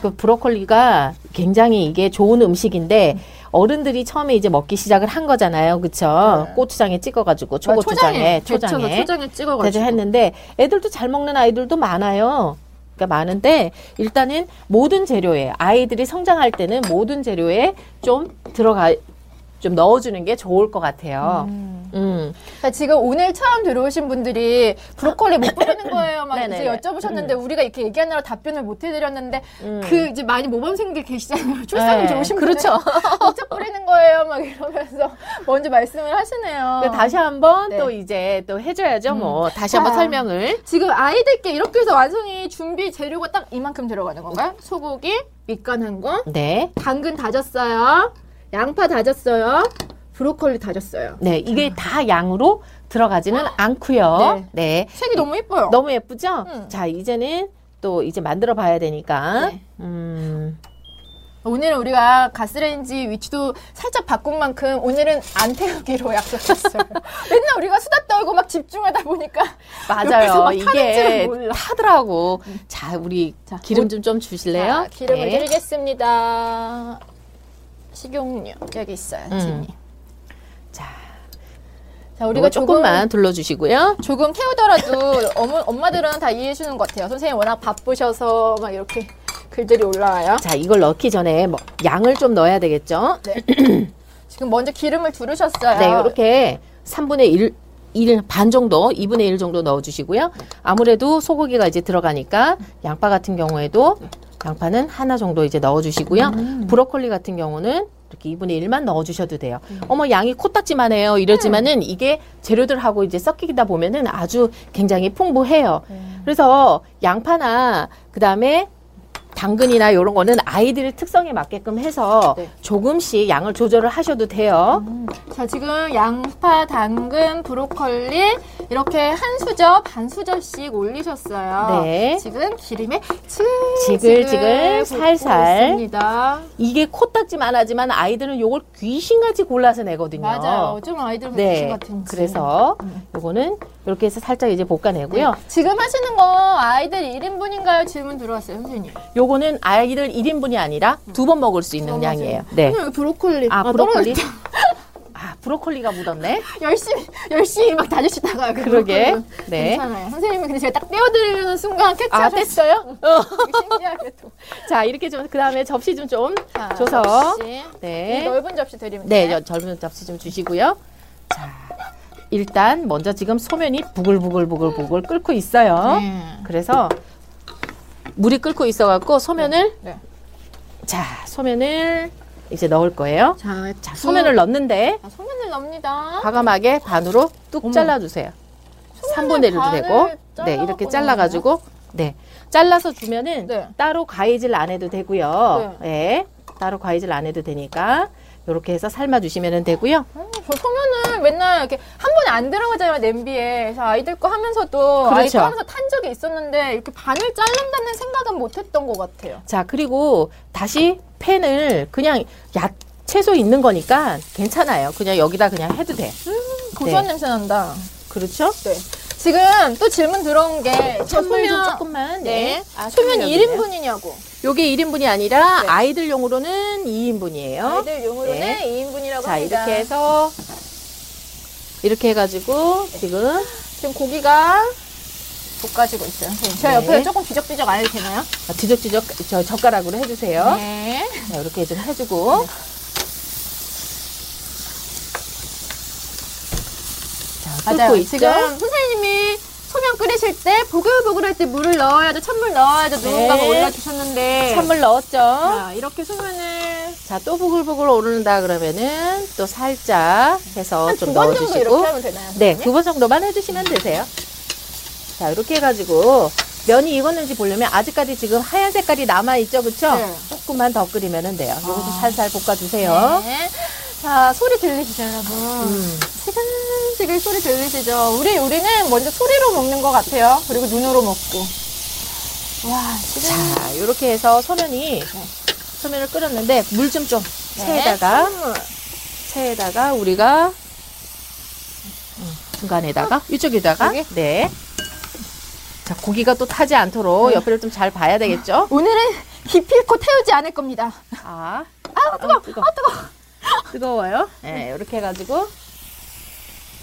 그 브로콜리가 굉장히 이게 좋은 음식인데 어른들이 처음에 이제 먹기 시작을 한 거잖아요. 그쵸? 고추장에 찍어가지고 초고추장에, 데쳐서 초장에. 초장에 대체 찍어가지고. 했는데 애들도 잘 먹는 아이들도 많아요. 그러니까 많은데 일단은 모든 재료에 아이들이 성장할 때는 모든 재료에 좀 들어가 좀 넣어주는 게 좋을 것 같아요. 음. 자, 지금 오늘 처음 들어오신 분들이 브로콜리 못 뿌리는 (laughs) 거예요. 막 이제. 여쭤보셨는데 우리가 이렇게 얘기하느라 답변을 못 해드렸는데 음. 그 이제 많이 모범생들 계시잖아요. (laughs) 출산이 네, 좋으신 분들 그렇죠. (laughs) 직접 뿌리는 거예요. 막 이러면서 먼저 말씀을 하시네요. 다시 한번 네. 또 이제 또 해줘야죠. 뭐 다시 자. 한번 설명을. 지금 아이들께 이렇게 해서 완성이 준비 재료가 딱 이만큼 들어가는 건가요? 소고기, 밑간 한 거, 네. 당근 다졌어요. 양파 다졌어요. 브로콜리 다졌어요. 네, 이게 다 양으로 들어가지는 않고요. 네. 색이 너무 예뻐요. 너무 예쁘죠? 음. 자, 이제는 또 이제 만들어 봐야 되니까. 네. 음. 오늘은 우리가 가스레인지 위치도 살짝 바꾼 만큼 오늘은 안 태우기로 약속했어요. (laughs) 맨날 우리가 수다 떨고 막 집중하다 보니까 맞아요. 막 이게. 타더라고. 자, 우리 기름 좀 좀 주실래요? 자, 기름을 네. 드리겠습니다. 식용유 여기 있어요, 음. 진이. 자, 자, 우리가 조금 조금만 둘러주시고요. 조금 태우더라도 (laughs) 어머, 엄마들은 다 이해해 주는 것 같아요. 선생님 워낙 바쁘셔서 막 이렇게 글들이 올라와요. 자, 이걸 넣기 전에 뭐 양을 좀 넣어야 되겠죠? (clears throat) 지금 먼저 기름을 두르셨어요. 네, 이렇게 3분의 1, 1, 반 정도, 2분의 1 정도 넣어주시고요. 아무래도 소고기가 이제 들어가니까 양파 같은 경우에도 양파는 하나 정도 이제 넣어주시고요. 브로콜리 같은 경우는 이렇게 2분의 1만 넣어주셔도 돼요. 어머, 양이 코딱지만 해요. 이러지만은 이게 재료들하고 이제 섞이다 보면은 아주 굉장히 풍부해요. 그래서 양파나 그 다음에 당근이나 이런 거는 아이들의 특성에 맞게끔 해서 네. 조금씩 양을 조절을 하셔도 돼요. 자, 지금 양파, 당근, 브로콜리 이렇게 한 수저, 반 수저씩 올리셨어요. 네. 지금 기름에 지글지글 지글지글 살살. 이게 코딱지만 하지만 아이들은 요걸 귀신같이 골라서 내거든요. 맞아요. 좀 아이들 네. 귀신 같은지. 그래서 요거는 이렇게 해서 살짝 이제 볶아내고요. 지금 하시는 거 아이들 1인분인가요? 질문 들어왔어요, 선생님. 요 거는 아이들 1인분이 아니라 두 번 먹을 수 있는 두번 양이에요. 네. 선생님, 브로콜리. 아, 브로콜리? 아, 브로콜리가 묻었네. (laughs) 열심히, 열심히 막 다주시다가. 그 그러게. 네. 괜찮아요. 선생님이 근데 제가 딱 떼어드리는 순간 아, 캐치하셨어요. 됐어요? 어. 신기하게 또. (laughs) 자, 이렇게 좀, 그 다음에 접시 좀좀 자, 줘서. 접시. 이 네. 넓은 접시 드리면 네, 젊은 접시 좀 주시고요. 자, 일단 먼저 지금 소면이 부글부글부글부글 끓고 있어요. 네. 그래서 물이 끓고 있어갖고 소면을 네. 자 소면을 이제 넣을 거예요. 자, 자 소면을 넣는데 아, 소면을 넣습니다. 과감하게 반으로 뚝 어머. 잘라주세요. 소면을 3분의 1도 반을 되고 네 이렇게 잘라가지고 네 잘라서 주면은 네. 따로 가위질 안 해도 되고요. 네. 따로 가위질 안 해도 되니까 이렇게 해서 삶아 주시면 되고요. 음, 저 소면을 맨날 이렇게 한 번에 안 들어가잖아요 냄비에. 그래서 아이들 거 하면서도 아이들 그렇죠. 거 하면서 탄 적이 있었는데 이렇게 반을 자른다는 생각은 못했던 것 같아요. 자, 그리고 다시 팬을 그냥 야, 채소 있는 거니까 괜찮아요. 그냥 여기다 그냥 해도 돼. 고소한 네. 냄새 난다. 그렇죠? 네. 지금 또 질문 들어온 게 찬물 좀 소면 조금만. 네. 네. 아, 소면 소면 여기네요. 1인분이냐고. 요게 1인분이 아니라 네. 아이들용으로는 2인분이에요. 아이들 용으로는 네. 2인분이라고 자, 합니다. 이렇게 해서 이렇게 해 가지고 지금 지금 고기가 볶아지고 있어요. 선생님. 제가 네. 옆에 조금 뒤적뒤적 안 해도 되나요? 뒤적뒤적 저 젓가락으로 해 주세요. 네. 자, 이렇게 좀 해주고. 자, 끓고 맞아요. 있죠? 지금 선생님이 소면 끓이실 때 보글보글할 때 물을 넣어야죠. 찬물 넣어야죠. 누군가가 네. 올려주셨는데. 찬물 넣었죠? 자, 이렇게 소면을 자, 또 부글부글 오르는다 그러면은 또 살짝 해서 한좀두번 정도 이렇게 넣어주시고. 하면 되나요? 네, 선생님? 두번 정도만 해주시면 되세요. 자, 이렇게 해가지고 면이 익었는지 보려면 아직까지 지금 하얀 색깔이 남아있죠, 그쵸? 네. 조금만 더 끓이면 돼요. 좀 아. 살살 볶아주세요. 네. 자, 소리 들리시죠, 여러분? 음. 지글지글 소리 들리시죠? 우리, 우리는 먼저 소리로 먹는 것 같아요. 그리고 눈으로 먹고. 와, 지금. 자, 이렇게 해서 소면이, 소면을 끓였는데 물 좀좀 체에다가, 찬물. 체에다가 우리가 음, 중간에다가, 이쪽에다가, 여기? 네. 자, 고기가 또 타지 않도록 네. 옆에를 좀 잘 봐야 되겠죠? 오늘은 기필코 태우지 않을 겁니다. 아, 아, 뜨거! 뜨거. 아, 뜨거! 뜨거워요. 네, 이렇게 해가지고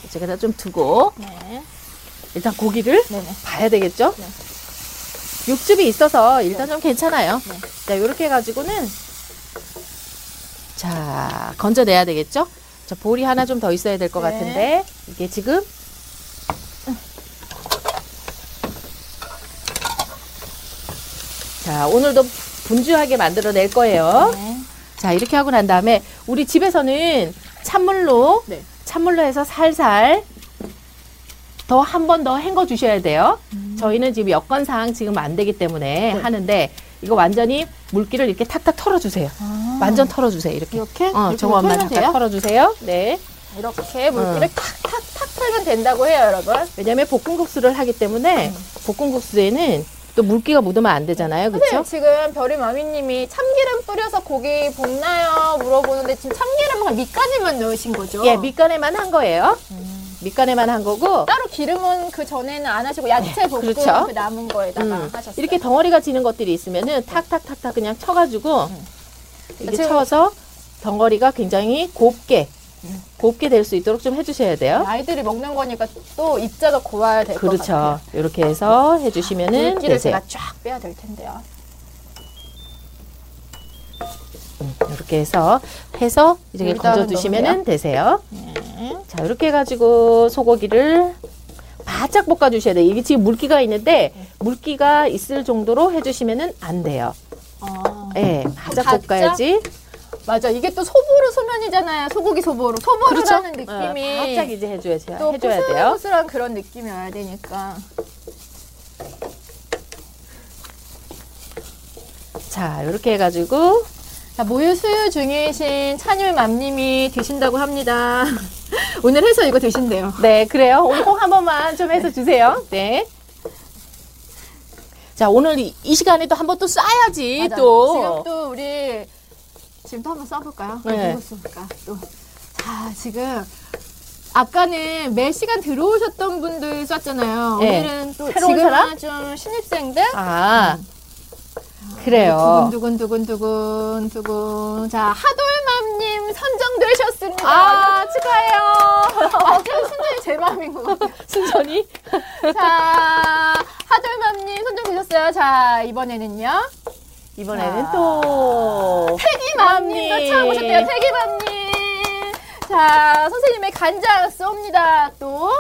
이쪽에다 좀 두고 네. 일단 고기를 네네. 봐야 되겠죠? 네. 육즙이 있어서 일단 좀 괜찮아요. 네. 자, 이렇게 해가지고는 자 건져내야 되겠죠? 자, 볼이 하나 좀 더 있어야 될 것 네. 같은데 이게 지금 자 오늘도 분주하게 만들어낼 거예요. 네. 자 이렇게 하고 난 다음에 우리 집에서는 찬물로 네. 찬물로 해서 살살 더 한 번 더 헹궈 주셔야 돼요. 저희는 지금 여건상 지금 안 되기 때문에 네. 하는데 이거 완전히 물기를 이렇게 탁탁 털어주세요. 완전 털어주세요. 이렇게. 이렇게? 어, 털면 탁탁 돼요? 털어주세요. 네. 이렇게 물기를 탁탁탁 털면 된다고 해요, 여러분. 왜냐하면 볶음국수를 하기 때문에 볶음국수에는 또 물기가 묻으면 안 되잖아요. 그렇죠? 지금 별이 마미님이 참기름 뿌려서 고기 볶나요? 물어보는데 지금 참기름은 밑간에만 넣으신 거죠? 예, 밑간에만 한 거예요. 밑간에만 한 거고 따로 기름은 그 전에는 안 하시고 야채 볶음 그렇죠. 그 남은 거에다가 음, 하셨어요. 이렇게 덩어리가 지는 것들이 있으면은 탁탁탁탁 그냥 쳐가지고 이렇게 지금- 쳐서 덩어리가 굉장히 곱게 곱게 될 수 있도록 좀 해주셔야 돼요. 아이들이 먹는 거니까 또 입자가 고와야 될것 그렇죠. 같아요. 이렇게 해서 해주시면은 물기를 되세요. 제가 쫙 빼야 될 텐데요. 이렇게 해서 해서 이렇게 건져 두시면은? 되세요. 네. 자 이렇게 해가지고 소고기를 바짝 볶아 주셔야 돼요. 이게 지금 물기가 있는데 물기가 있을 정도로 해주시면은 안 돼요. 아, 예, 바짝 바짝? 볶아야지. 맞아. 이게 또 소보루 소면이잖아요. 소고기 소보루. 소보루라는 그렇죠? 느낌이 어, 바짝 이제 해줘야, 또 해줘야 돼요. 포슬포슬한 그런 느낌이 와야 되니까. 자, 이렇게 해가지고 자, 모유 수유 중이신 찬율맘님이 드신다고 합니다. (laughs) 오늘 해서 이거 드신대요. 네, 그래요. 오늘 꼭 한 번만 좀 해서 주세요. 네. 자, 오늘 이, 이 시간에 또 한 번 또 쏴야지, 맞아. 또. 지금 또 우리 지금 또 한번 써볼까요? 네. 누구 쏠까? 또. 자, 지금 아까는 매 시간 들어오셨던 분들 썼잖아요. 네. 오늘은 또 새로운 사람? 좀 신입생들 아, 그래요. 두근 두근 두근 두근. 자, 하돌맘님 선정되셨습니다. 아, 축하해요. 완전 순전히 제 마음인 것 같아요. (laughs) 순전히. 자, 하돌맘님 선정되셨어요. 자, 이번에는요. 이번에는 자. 또. 태기맘님도 맘님. 처음 오셨대요. 태기맘님. 자, 선생님의 간장 쏩니다. 또.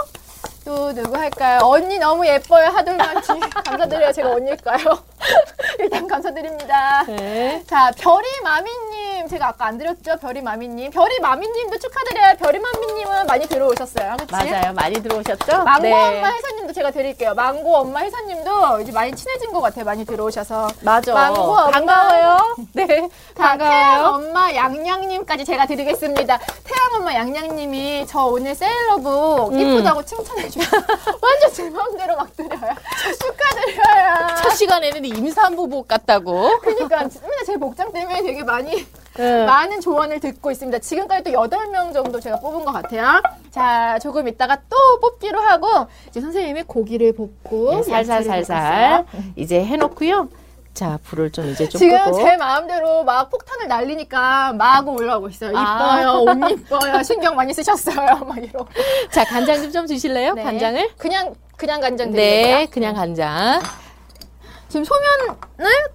또 누구 할까요? 언니 너무 예뻐요. 하돌맘님. (laughs) 감사드려요. 제가 언니일까요? (laughs) 일단 감사드립니다. 네. 자, 별이 마미님. 제가 아까 안 드렸죠? 별이 마미님. 별이 마미님도 축하드려요. 별이 마미님은 많이 들어오셨어요. 그치? 맞아요. 많이 들어오셨죠? 망고 네. 엄마 회사님도 제가 드릴게요. 망고 엄마 회사님도 이제 많이 친해진 것 같아요. 많이 들어오셔서. 맞아. 망고 엄마. 반가워요. (laughs) 네. 자, 태양 반가워요. 엄마 양양님까지 제가 드리겠습니다. 태양 엄마 양양님이 저 오늘 세일러복 음. 이쁘다고 칭찬해 주셔서 완전 제 마음대로 막 드려요. 축하드려요. 첫 시간에는 임산부복 같다고. 그러니까 맨날 제 복장 때문에 되게 많이 네. 많은 조언을 듣고 있습니다. 지금까지 또 8명 정도 제가 뽑은 것 같아요. 자, 조금 있다가 또 뽑기로 하고, 이제 선생님이 고기를 볶고, 네, 살살 야채를 살살 볶았어요. 이제 해놓고요. 자 불을 좀 이제 좀 지금 끄고. 제 마음대로 막 폭탄을 날리니까 마구 올라오고 있어요. 아. 이뻐요, 옷 이뻐요, 신경 많이 쓰셨어요, (laughs) 막 이러고. 자 간장 좀 좀 주실래요? 네. 간장을? 그냥, 그냥 간장 드릴게요. 네, 그냥 간장. 지금 소면을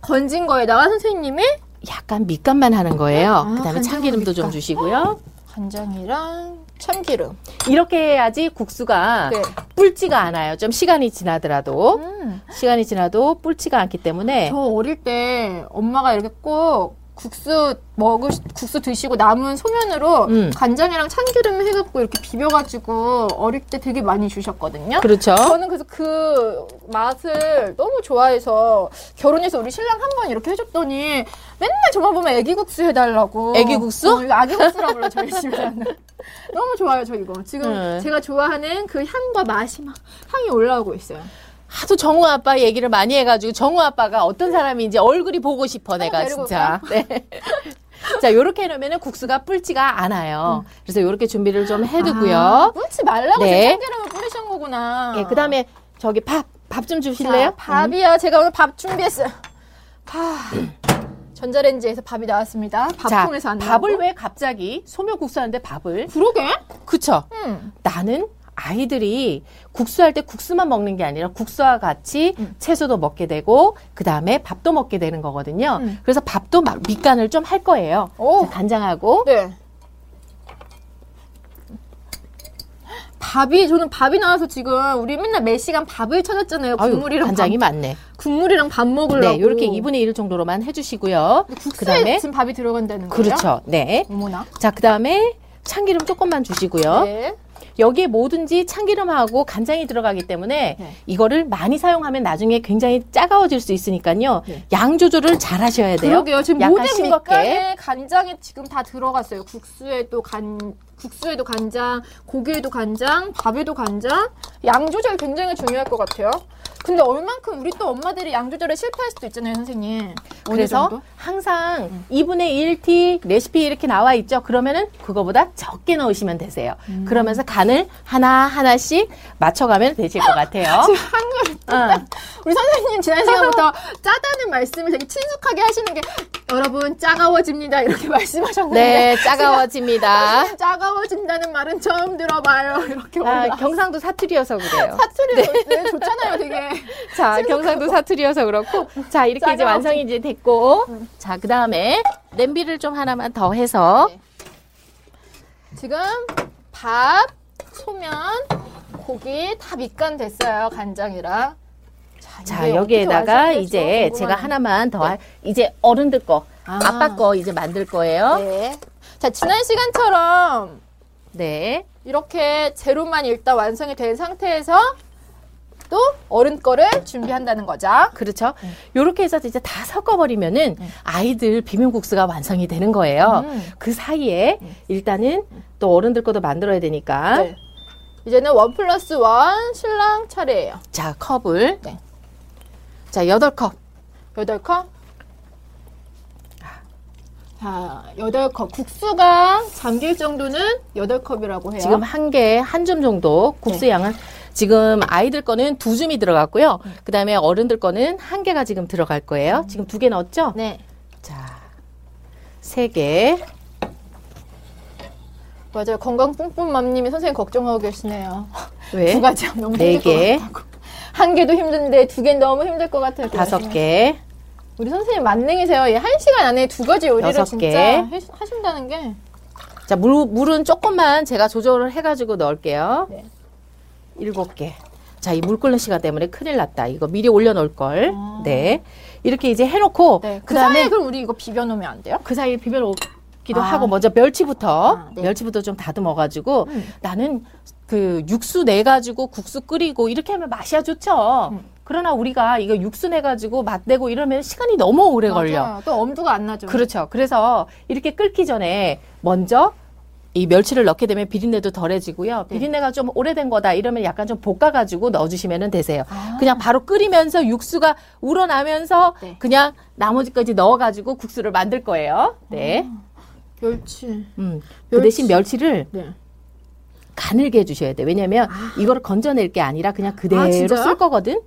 건진 거에다가 선생님이 약간 밑간만 하는 거예요. 아, 그다음에 참기름도 좀 밑간. 주시고요. 간장이랑 참기름. 이렇게 해야지 국수가 네. 뿔지가 않아요. 좀 시간이 지나더라도 음. 시간이 지나도 뿔지가 않기 때문에 저 어릴 때 엄마가 이렇게 꼭 국수 먹을 국수 드시고 남은 소면으로 음. 간장이랑 참기름 해갖고 이렇게 비벼가지고 어릴 때 되게 많이 주셨거든요. 그렇죠. 저는 그래서 그 맛을 너무 좋아해서 결혼해서 우리 신랑 한 번 이렇게 해줬더니 맨날 저만 보면 애기국수 해달라고. 애기국수? 어, 이거 아기국수라고 불러 저희 집에서는. (laughs) 너무 좋아요 저 이거. 지금 네. 제가 좋아하는 그 향과 맛이 막 향이 올라오고 있어요. 하도 정우 아빠 얘기를 많이 해가지고 정우 아빠가 어떤 사람인지 얼굴이 보고 싶어 내가 진짜. 네. (laughs) 자, 요렇게 해놓으면 국수가 뿔지가 않아요. 그래서 요렇게 준비를 좀 해두고요. 아, 뿌리지 말라고 네. 참기름을 뿌리신 거구나. 예, 그 다음에 저기 밥, 밥좀 자, 주실래요? 밥이요. 제가 오늘 밥 준비했어요. 밥. 전자레인지에서 밥이 나왔습니다. 자, 밥통에서 안 밥을 나오고. 왜 갑자기 소면 국수 하는데 밥을? 그러게? 그쵸? 음. 나는 아이들이 국수할 때 국수만 먹는 게 아니라 국수와 같이 음. 채소도 먹게 되고 그 다음에 밥도 먹게 되는 거거든요. 음. 그래서 밥도 막 밑간을 좀 할 거예요. 오. 간장하고 네. 밥이 저는 밥이 나와서 지금 우리 맨날 매 시간 밥을 찾았잖아요. 아유, 국물이랑 간장이 밥, 많네. 국물이랑 밥 먹으려고. 네, 이렇게 2분의 1 정도로만 해주시고요. 국수에 그 다음에 지금 밥이 들어간다는 거예요? 그렇죠. 네. 어머나. 자, 그 다음에 참기름 조금만 주시고요. 네. 여기에 뭐든지 참기름하고 간장이 들어가기 때문에 네. 이거를 많이 사용하면 나중에 굉장히 짜가워질 수 있으니까요. 네. 양 조절을 잘 하셔야 돼요. 그러게요. 지금 모든. 밑간에 간장이 지금 다 들어갔어요. 국수에도 간, 국수에도 간장, 고기에도 간장, 밥에도 간장. 양 조절 굉장히 중요할 것 같아요. 근데 얼만큼 우리 또 엄마들이 양 조절에 실패할 수도 있잖아요, 선생님. 그래서? 항상 음. 2분의 1티 레시피 이렇게 나와 있죠. 그러면은 그거보다 적게 넣으시면 되세요. 음. 그러면서 간을 하나 하나씩 맞춰가면 되실 것 같아요. (laughs) 지금 한글 어. 우리 선생님 지난 시간부터 짜다는 말씀을 되게 친숙하게 하시는 게 여러분 짜가워집니다 이렇게 (laughs) 말씀하셨는데 네, 짜가워집니다. (laughs) 짜가워진다는 말은 처음 들어봐요 이렇게 아, 경상도 사투리여서 그래요. 사투리 네. 좋잖아요 되게 자, 경상도 사투리여서 그렇고. 자, 이렇게 이제 짜가워. 완성이 이제 됐고. 자, 그 다음에 냄비를 좀 하나만 더 해서. 네. 지금 밥 소면 고기 다 밑간 됐어요 간장이랑 자, 자, 여기에다가 이제 궁금하네요. 제가 하나만 더, 할- 이제 어른들 거, 아. 아빠 거 이제 만들 거예요. 네. 자 지난 시간처럼 네. 이렇게 재료만 일단 완성이 된 상태에서 또 어른 거를 준비한다는 거죠. 그렇죠. 요렇게 해서 이제 다 섞어버리면은 아이들 비빔국수가 완성이 되는 거예요. 음. 그 사이에 일단은 또 어른들 것도 만들어야 되니까. 네. 이제는 원 플러스 원 신랑 차례예요. 자, 컵을. 네. 자, 여덟 컵. 여덟 컵. 자, 여덟 컵. 국수가 잠길 정도는 여덟 컵이라고 해요. 지금 한 개에 한줌 정도 국수 네. 양은 지금 아이들 거는 두 줌이 들어갔고요. 그 다음에 어른들 거는 한 개가 지금 들어갈 거예요. 지금 두 개 넣었죠? 네. 자, 세 개. 맞아요. 건강 뿜뿜맘님이 선생님 걱정하고 계시네요. 왜? 두 가지 하면 너무 네 힘들 것 개. 같다고. 한 개도 힘든데 두 개는 너무 힘들 것 같아요. 다섯 그러시면. 개. 우리 선생님 만능이세요. 예, 한 시간 안에 두 가지 요리를 여섯 진짜 개. 해- 하신다는 게. 자, 물, 물은 조금만 제가 조절을 해가지고 넣을게요. 네. 일곱 개. 자, 이물 끓는 시간 때문에 큰일 났다. 이거 미리 올려놓을 걸. 아. 네. 이렇게 이제 해놓고, 네. 그그 다음에 사이에 그럼 우리 이거 비벼놓으면 안 돼요? 그 사이에 비벼놓기도 아. 하고, 먼저 멸치부터, 아, 네. 멸치부터 좀 다듬어가지고, 음. 나는 그 육수 내가지고 국수 끓이고 이렇게 하면 맛이야 좋죠. 음. 그러나 우리가 이거 육수 내가지고 맛 내고 이러면 시간이 너무 오래 걸려. 맞아요. 또 엄두가 안 나죠. 그렇죠. 그래서 이렇게 끓기 전에 먼저 이 멸치를 넣게 되면 비린내도 덜해지고요. 네. 비린내가 좀 오래된 거다 이러면 약간 좀 볶아가지고 넣어주시면 되세요. 아. 그냥 바로 끓이면서 육수가 우러나면서 네. 그냥 나머지까지 넣어가지고 국수를 만들 거예요. 네. 멸치. 음. 그 멸치. 대신 멸치를 네. 가늘게 해주셔야 돼. 왜냐면 이거를 건져낼 게 아니라 그냥 그대로 아, 진짜요? 쓸 거거든.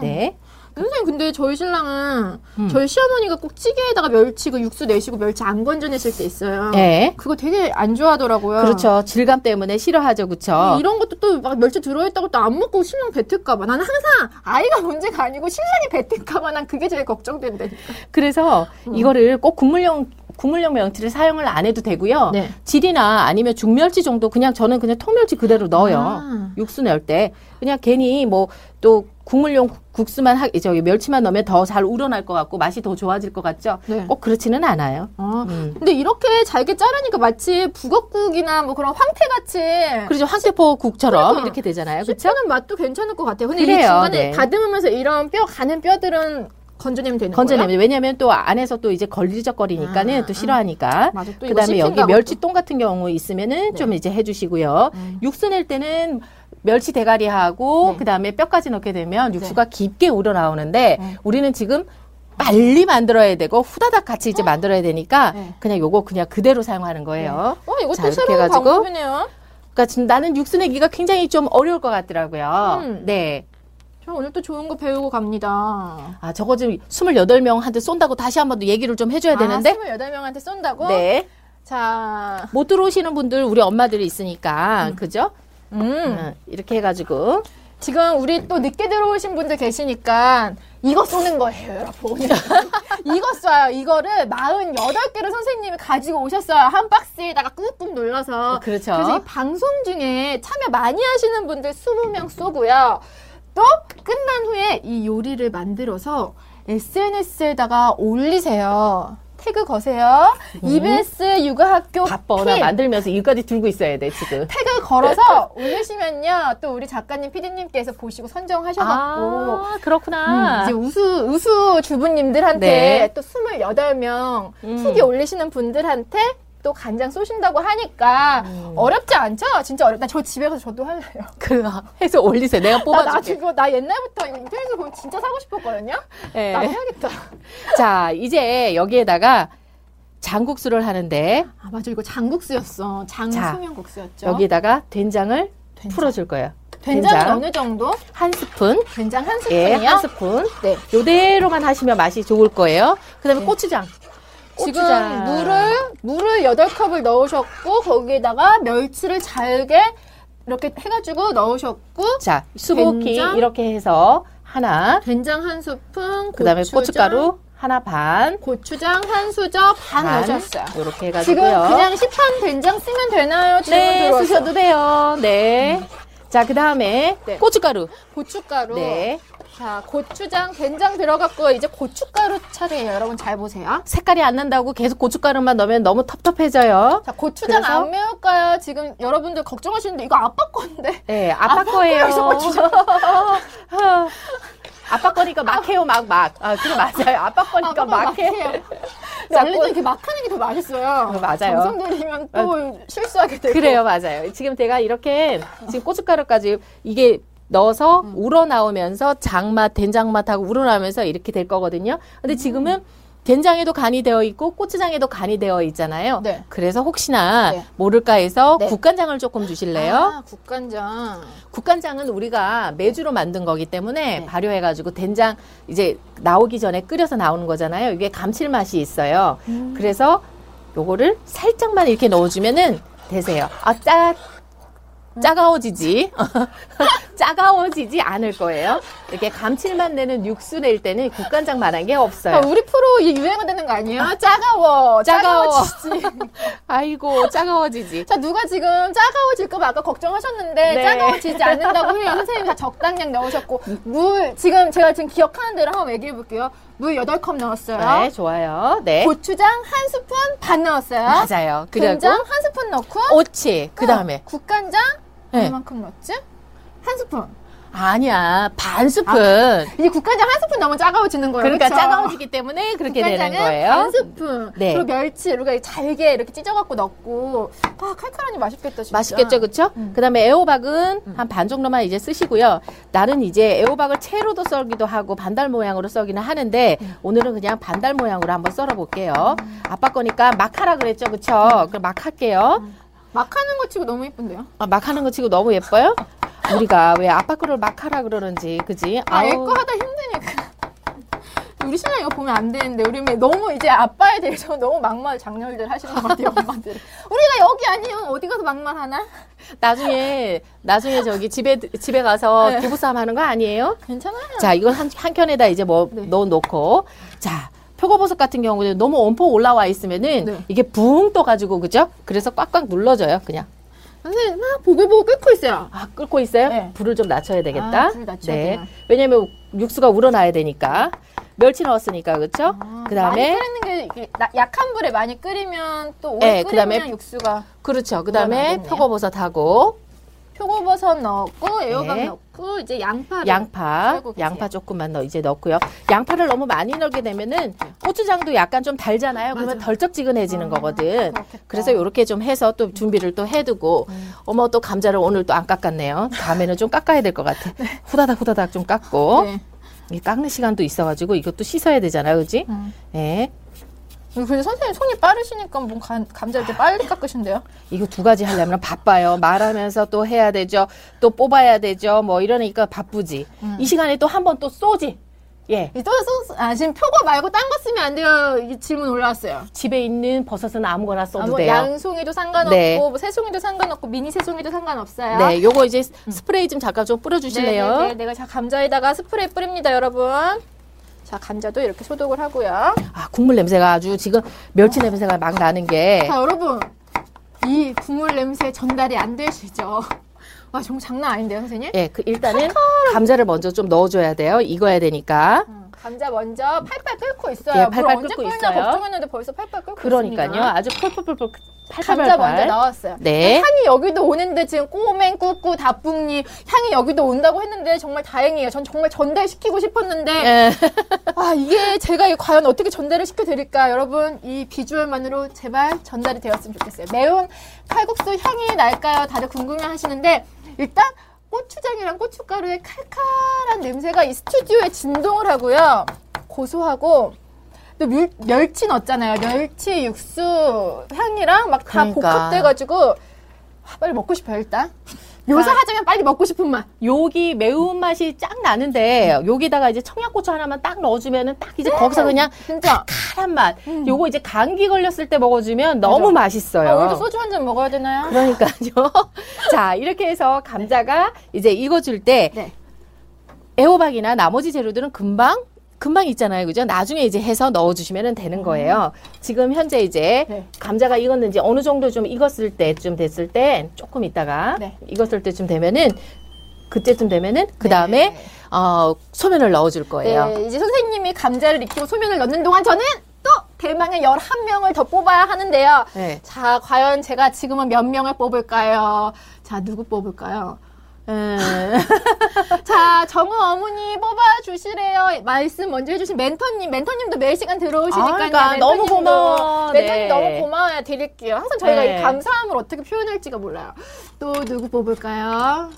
네. 선생님 근데 저희 신랑은 음. 저희 시어머니가 꼭 찌개에다가 멸치 그 육수 내시고 멸치 안 건져내실 때 있어요. 네. 그거 되게 안 좋아하더라고요. 그렇죠. 질감 때문에 싫어하죠. 그쵸? 이런 것도 또 막 멸치 들어있다고 또 안 먹고 신랑 뱉을까봐. 나는 항상 아이가 문제가 아니고 신랑이 뱉을까봐 난 그게 제일 걱정된다니까. 그래서 음. 이거를 꼭 국물용 국물용 멸치를 사용을 안 해도 되고요. 네. 질이나 아니면 중멸치 정도 그냥 저는 그냥 통멸치 그대로 넣어요. 아. 육수 넣을 때 그냥 괜히 뭐 또 국물용 국- 국수만 하, 저기 멸치만 넣으면 더 잘 우러날 것 같고 맛이 더 좋아질 것 같죠. 네. 꼭 그렇지는 않아요. 아, 음. 근데 이렇게 잘게 자르니까 마치 북엇국이나 뭐 그런 황태같이 그렇죠. 황태포국처럼 그러니까. 이렇게 되잖아요. 씹히는 맛도 괜찮을 것 같아요. 근데 이 그래요, 중간에 네. 다듬으면서 이런 뼈 가는 뼈들은 건져내면 되는 거예요? 건져내면 왜냐하면 또 안에서 또 이제 걸리적거리니까는 아, 또 싫어하니까. 맞아. 또 이거 그다음에 여기 멸치똥 같은 경우 있으면은 좀 이제 해주시고요. 음. 육수 낼 때는 멸치 대가리하고 네. 그다음에 뼈까지 넣게 되면 육수가 깊게 우러나오는데 네. 우리는 지금 빨리 만들어야 되고 후다닥 같이 이제 만들어야 되니까 네. 그냥 요거 그냥 그대로 사용하는 거예요. 어, 이것도 새로운 해가지고 방법이네요. 그러니까 지금 나는 육수 내기가 굉장히 좀 어려울 것 같더라고요. 음. 네. 저 오늘 또 좋은 거 배우고 갑니다. 아, 저거 지금 28명한테 쏜다고 다시 한 번 더 얘기를 좀 해줘야 되는데. 아, 28명한테 쏜다고? 네. 자, 못 들어오시는 분들 우리 엄마들이 있으니까 그죠? 음. 응, 이렇게 해가지고 지금 우리 또 늦게 들어오신 분들 계시니까 이거 쏘는 거예요, 여러분. (laughs) 이거 쏴요. 이거를 48개를 선생님이 가지고 오셨어요. 한 박스에다가 꾹꾹 눌러서. 그렇죠. 그래서 이 방송 중에 참여 많이 하시는 분들 20명 쏘고요. 또 끝난 후에 이 요리를 만들어서 SNS에다가 올리세요. 태그 거세요. EBS 육아학교 바빠나 핀. 만들면서 이까지 들고 있어야 돼 지금. 태그 걸어서 올리시면요. 또 우리 작가님, 피디님께서 보시고 선정하셔갖고 아 그렇구나. 음, 이제 우수 우수 주부님들한테 네. 또 28명 음. 후기 올리시는 분들한테 또 간장 쏘신다고 하니까 음. 어렵지 않죠? 진짜 어렵다. 저 집에 가서 저도 할래요. (laughs) 그 해서 올리세요. 내가 나, 나 뽑아줄게. 지금 나 옛날부터 이거 인터넷에서 보면 진짜 사고 싶었거든요. 네. 나 해야겠다. (laughs) 자 이제 여기에다가 장국수를 하는데 아 맞아 이거 장국수였어. 자, 장소면국수였죠. 여기다가 된장을 된장. 풀어줄 거예요. 된장은 된장. 어느 정도? 한 스푼. 된장 한 예, 스푼이요. 한 스푼. 네. 요대로만 하시면 맛이 좋을 거예요. 그다음에 네. 고추장. 지금 고추장. 물을 물을 여덟 컵을 넣으셨고 거기에다가 멸치를 잘게 이렇게 해가지고 넣으셨고 자 수북히 된장. 이렇게 해서 하나. 된장 한 스푼, 그다음에 고추장, 고춧가루 하나 반. 고추장 한 수저 반, 넣으셨어요. 이렇게 지금 해가지고요. 그냥 시판 된장 쓰면 되나요? 질문 네, 들어왔어요. 쓰셔도 돼요. 네. 자, 그 다음에 네. 고춧가루. 고춧가루. 네. 자, 고추장, 된장 들어갔고 이제 고춧가루 차례예요. 여러분 잘 보세요. 색깔이 안 난다고 계속 고춧가루만 넣으면 너무 텁텁해져요. 자, 고추장 그래서? 안 매울까요? 지금 여러분들 걱정하시는데 이거 아빠 건데. 네, 아빠 거예요. 거에서 고추장. (laughs) 아빠 거니까 막 해요, 막, 막. 아, 그래, 맞아요. 아빠 거니까 막 해. 근데 원래는 이렇게 막 하는 게 더 맛있어요. 어, 맞아요. 정성 들이면 또 실수하게 되고. 그래요, 맞아요. 지금 제가 이렇게 지금 고춧가루까지 이게 넣어서 음. 우러나오면서 장맛, 된장맛하고 우러나오면서 이렇게 될 거거든요. 근데 지금은 된장에도 간이 되어 있고 고추장에도 간이 되어 있잖아요. 네. 그래서 혹시나 네. 모를까 해서 네. 국간장을 조금 주실래요? 아, 국간장. 국간장은 우리가 매주로 만든 거기 때문에 네. 발효해 가지고 된장 이제 나오기 전에 끓여서 나오는 거잖아요. 이게 감칠맛이 있어요. 음. 그래서 요거를 살짝만 이렇게 넣어 주면은 되세요. 아, 짜, 짜가워지지. (laughs) 짜가워지지 않을 거예요. 이렇게 감칠맛 내는 육수 낼 때는 국간장만한 게 아, 없어요. 우리 프로 이 유행어 되는 거 아니에요? 짜가워. 짜가워. 짜가워지지. (laughs) 아이고, 짜가워지지. 자, 누가 지금 짜가워질까 아까 걱정하셨는데 네. 짜가워지지 않는다고 해요. 선생님 다 적당량 넣으셨고 물 지금 제가 지금 기억하는 대로 한번 얘기해 볼게요. 물 8컵 넣었어요. 네, 좋아요. 네. 고추장 한 스푼 반 넣었어요. 맞아요. 그리고 된장 한 스푼 넣고 오치. 그 다음에. 어, 국간장 네. 얼마만큼 넣었지? 한 스푼. 아니야. 반 스푼. 이 국간장 한 스푼 넣으면 짜가워지는 거예요. 그러니까 그쵸? 짜가워지기 때문에 그렇게 되는 거예요. 반 스푼. 네. 그리고 멸치 이렇게 잘게 이렇게 찢어갖고 넣고 아 칼칼하니 맛있겠다 진짜. 맛있겠죠, 그쵸? 음. 그 다음에 애호박은 한반 정도만 이제 쓰시고요. 나는 이제 애호박을 채로도 썰기도 하고 반달 모양으로 썰기는 하는데 음. 오늘은 그냥 반달 모양으로 한번 썰어볼게요. 아빠 거니까 막 하라 그랬죠, 그쵸? 그럼 막 할게요. 막 하는 거 치고 너무 예쁜데요? 아, 막 하는 거 치고 너무 예뻐요? 우리가 왜 아빠 거를 막 하라 그러는지, 그지? 아, 얘 아우. 거 하다 힘드니까. 우리 신랑 이거 보면 안 되는데 우리 매- 너무 이제 아빠에 대해서 (laughs) 너무 막말 장렬들 하시는 것 같아요 엄마들. 우리가 여기 아니면 어디 가서 막말 하나? 나중에, 나중에 저기 집에, 집에 가서 네. 부부싸움 하는 거 아니에요? 괜찮아요. 자, 이걸 한, 한 켠에다 이제 뭐 네. 넣어놓고. 자, 표고버섯 같은 경우는 너무 엄포 올라와 있으면은 네. 이게 붕 떠가지고, 그죠? 그래서 꽉꽉 눌러줘요, 그냥. 선생님 막 보글보글 끓고 있어요. 아, 끓고 있어요? 네. 불을 좀 낮춰야 되겠다. 아, 불 낮춰야 네. 돼요. 왜냐면 육수가 우러나야 되니까. 멸치 넣었으니까, 그쵸? 그 다음에, 많이 끓이는 게 나- 약한 불에 많이 끓이면 또 오래 네, 끓이면 그다음에 육수가 그렇죠. 그 다음에 우러나겠네요. 표고버섯하고, 표고버섯 넣고 애호박 네. 넣고 이제 양파를 양파, 계세요. 양파 조금만 넣 이제 넣고요. 양파를 너무 많이 넣게 되면은 고추장도 약간 좀 달잖아요. 그러면 맞아. 덜쩍지근해지는 아, 거거든. 그렇겠다. 그래서 이렇게 좀 해서 또 준비를 또 해두고 음. 어머 또 감자를 오늘 또 안 깎았네요. 다음에는 좀 깎아야 될 것 같아. 후다닥 후다닥 좀 깎고 네. 이 깎는 시간도 있어가지고 이것도 씻어야 되잖아요, 그지? 음. 예. 그래서 선생님 손이 빠르시니까 뭐 감, 감자 이렇게 빨리 깎으신대요. 이거 두 가지 하려면 바빠요. 말하면서 또 해야 되죠. 또 뽑아야 되죠. 뭐 이러니까 바쁘지. 음. 이 시간에 또 한 번 또 쏘지. 예. 또 소스, 아, 지금 표고 말고 딴 거 쓰면 안 돼요. 이 질문 올라왔어요. 집에 있는 버섯은 아무거나 써도 아, 뭐 돼요. 양송이도 상관없고, 네. 뭐 새송이도 상관없고, 미니 새송이도 상관없어요. 네, 요거 이제 스프레이 좀 잠깐 좀 뿌려주실래요? 네, 네, 네. 내가 자 감자에다가 스프레이 뿌립니다, 여러분. 자, 감자도 이렇게 소독을 하고요. 아, 국물 냄새가 아주 지금 멸치 냄새가 막 나는 게. 자, 여러분. 이 국물 냄새 전달이 안 되시죠? 와, 정말 장난 아닌데요, 선생님? 예, 그 일단은 감자를 먼저 좀 넣어줘야 돼요. 익어야 되니까. 음, 감자 먼저 팔팔 끓고 있어요. 예, 물 팔팔 언제 끓고 있어요. 걱정했는데 벌써 팔팔 끓고 그러니까요. 있습니다. 아주 펄펄펄펄 감자 먼저. 나왔어요. 네. 향이 여기도 오는데 지금 꼬맹 꾸꾸 다뿡니 향이 여기도 온다고 했는데 정말 다행이에요. 전 정말 전달시키고 싶었는데 예. (laughs) 아 이게 제가 과연 어떻게 전달을 시켜드릴까 여러분 이 비주얼만으로 제발 전달이 되었으면 좋겠어요. 매운 칼국수 향이 날까요? 다들 궁금해하시는데 일단 고추장이랑 고춧가루의 칼칼한 냄새가 이 스튜디오에 진동을 하고요. 고소하고 또 멸, 멸치 넣었잖아요. 멸치 육수 향이랑 막다 그러니까. 복합돼가지고 아, 빨리 먹고 싶어요 일단. 묘사하자면 빨리 먹고 싶은 맛. 여기 매운 맛이 쫙 나는데 여기다가 이제 청양고추 하나만 딱 넣어주면은 딱 이제 거기서 그냥 진짜. 칼한 맛. 요거 이제 감기 걸렸을 때 먹어주면 너무 맞아. 맛있어요. 아, 오늘도 소주 한 잔 먹어야 되나요? 그러니까요. (laughs) 자, 이렇게 해서 감자가 이제 익어줄 때 네. 애호박이나 나머지 재료들은 금방 금방 있잖아요. 그죠? 나중에 이제 해서 넣어주시면 되는 거예요. 지금 현재 이제 네. 감자가 익었는지 어느 정도 좀 익었을 때쯤 됐을 때 조금 있다가 네. 익었을 때쯤 되면은 그때쯤 되면은 그 다음에 네. 어, 소면을 넣어줄 거예요. 네, 이제 선생님이 감자를 익히고 소면을 넣는 동안 저는 또 대망의 11명을 더 뽑아야 하는데요. 네. 자, 과연 제가 지금은 몇 명을 뽑을까요? 자, 누구 뽑을까요? 음, (laughs) 자, 정우 어머니 뽑아주시래요. 말씀 먼저 해주신 멘토님. 멘토님도 매일 시간 들어오시니까요. 아, 그러니까 너무. 고마워. 멘토님 네. 너무 고마워요. 드릴게요. 항상 저희가 네. 이 감사함을 어떻게 표현할지가 몰라요. 또 누구 뽑을까요?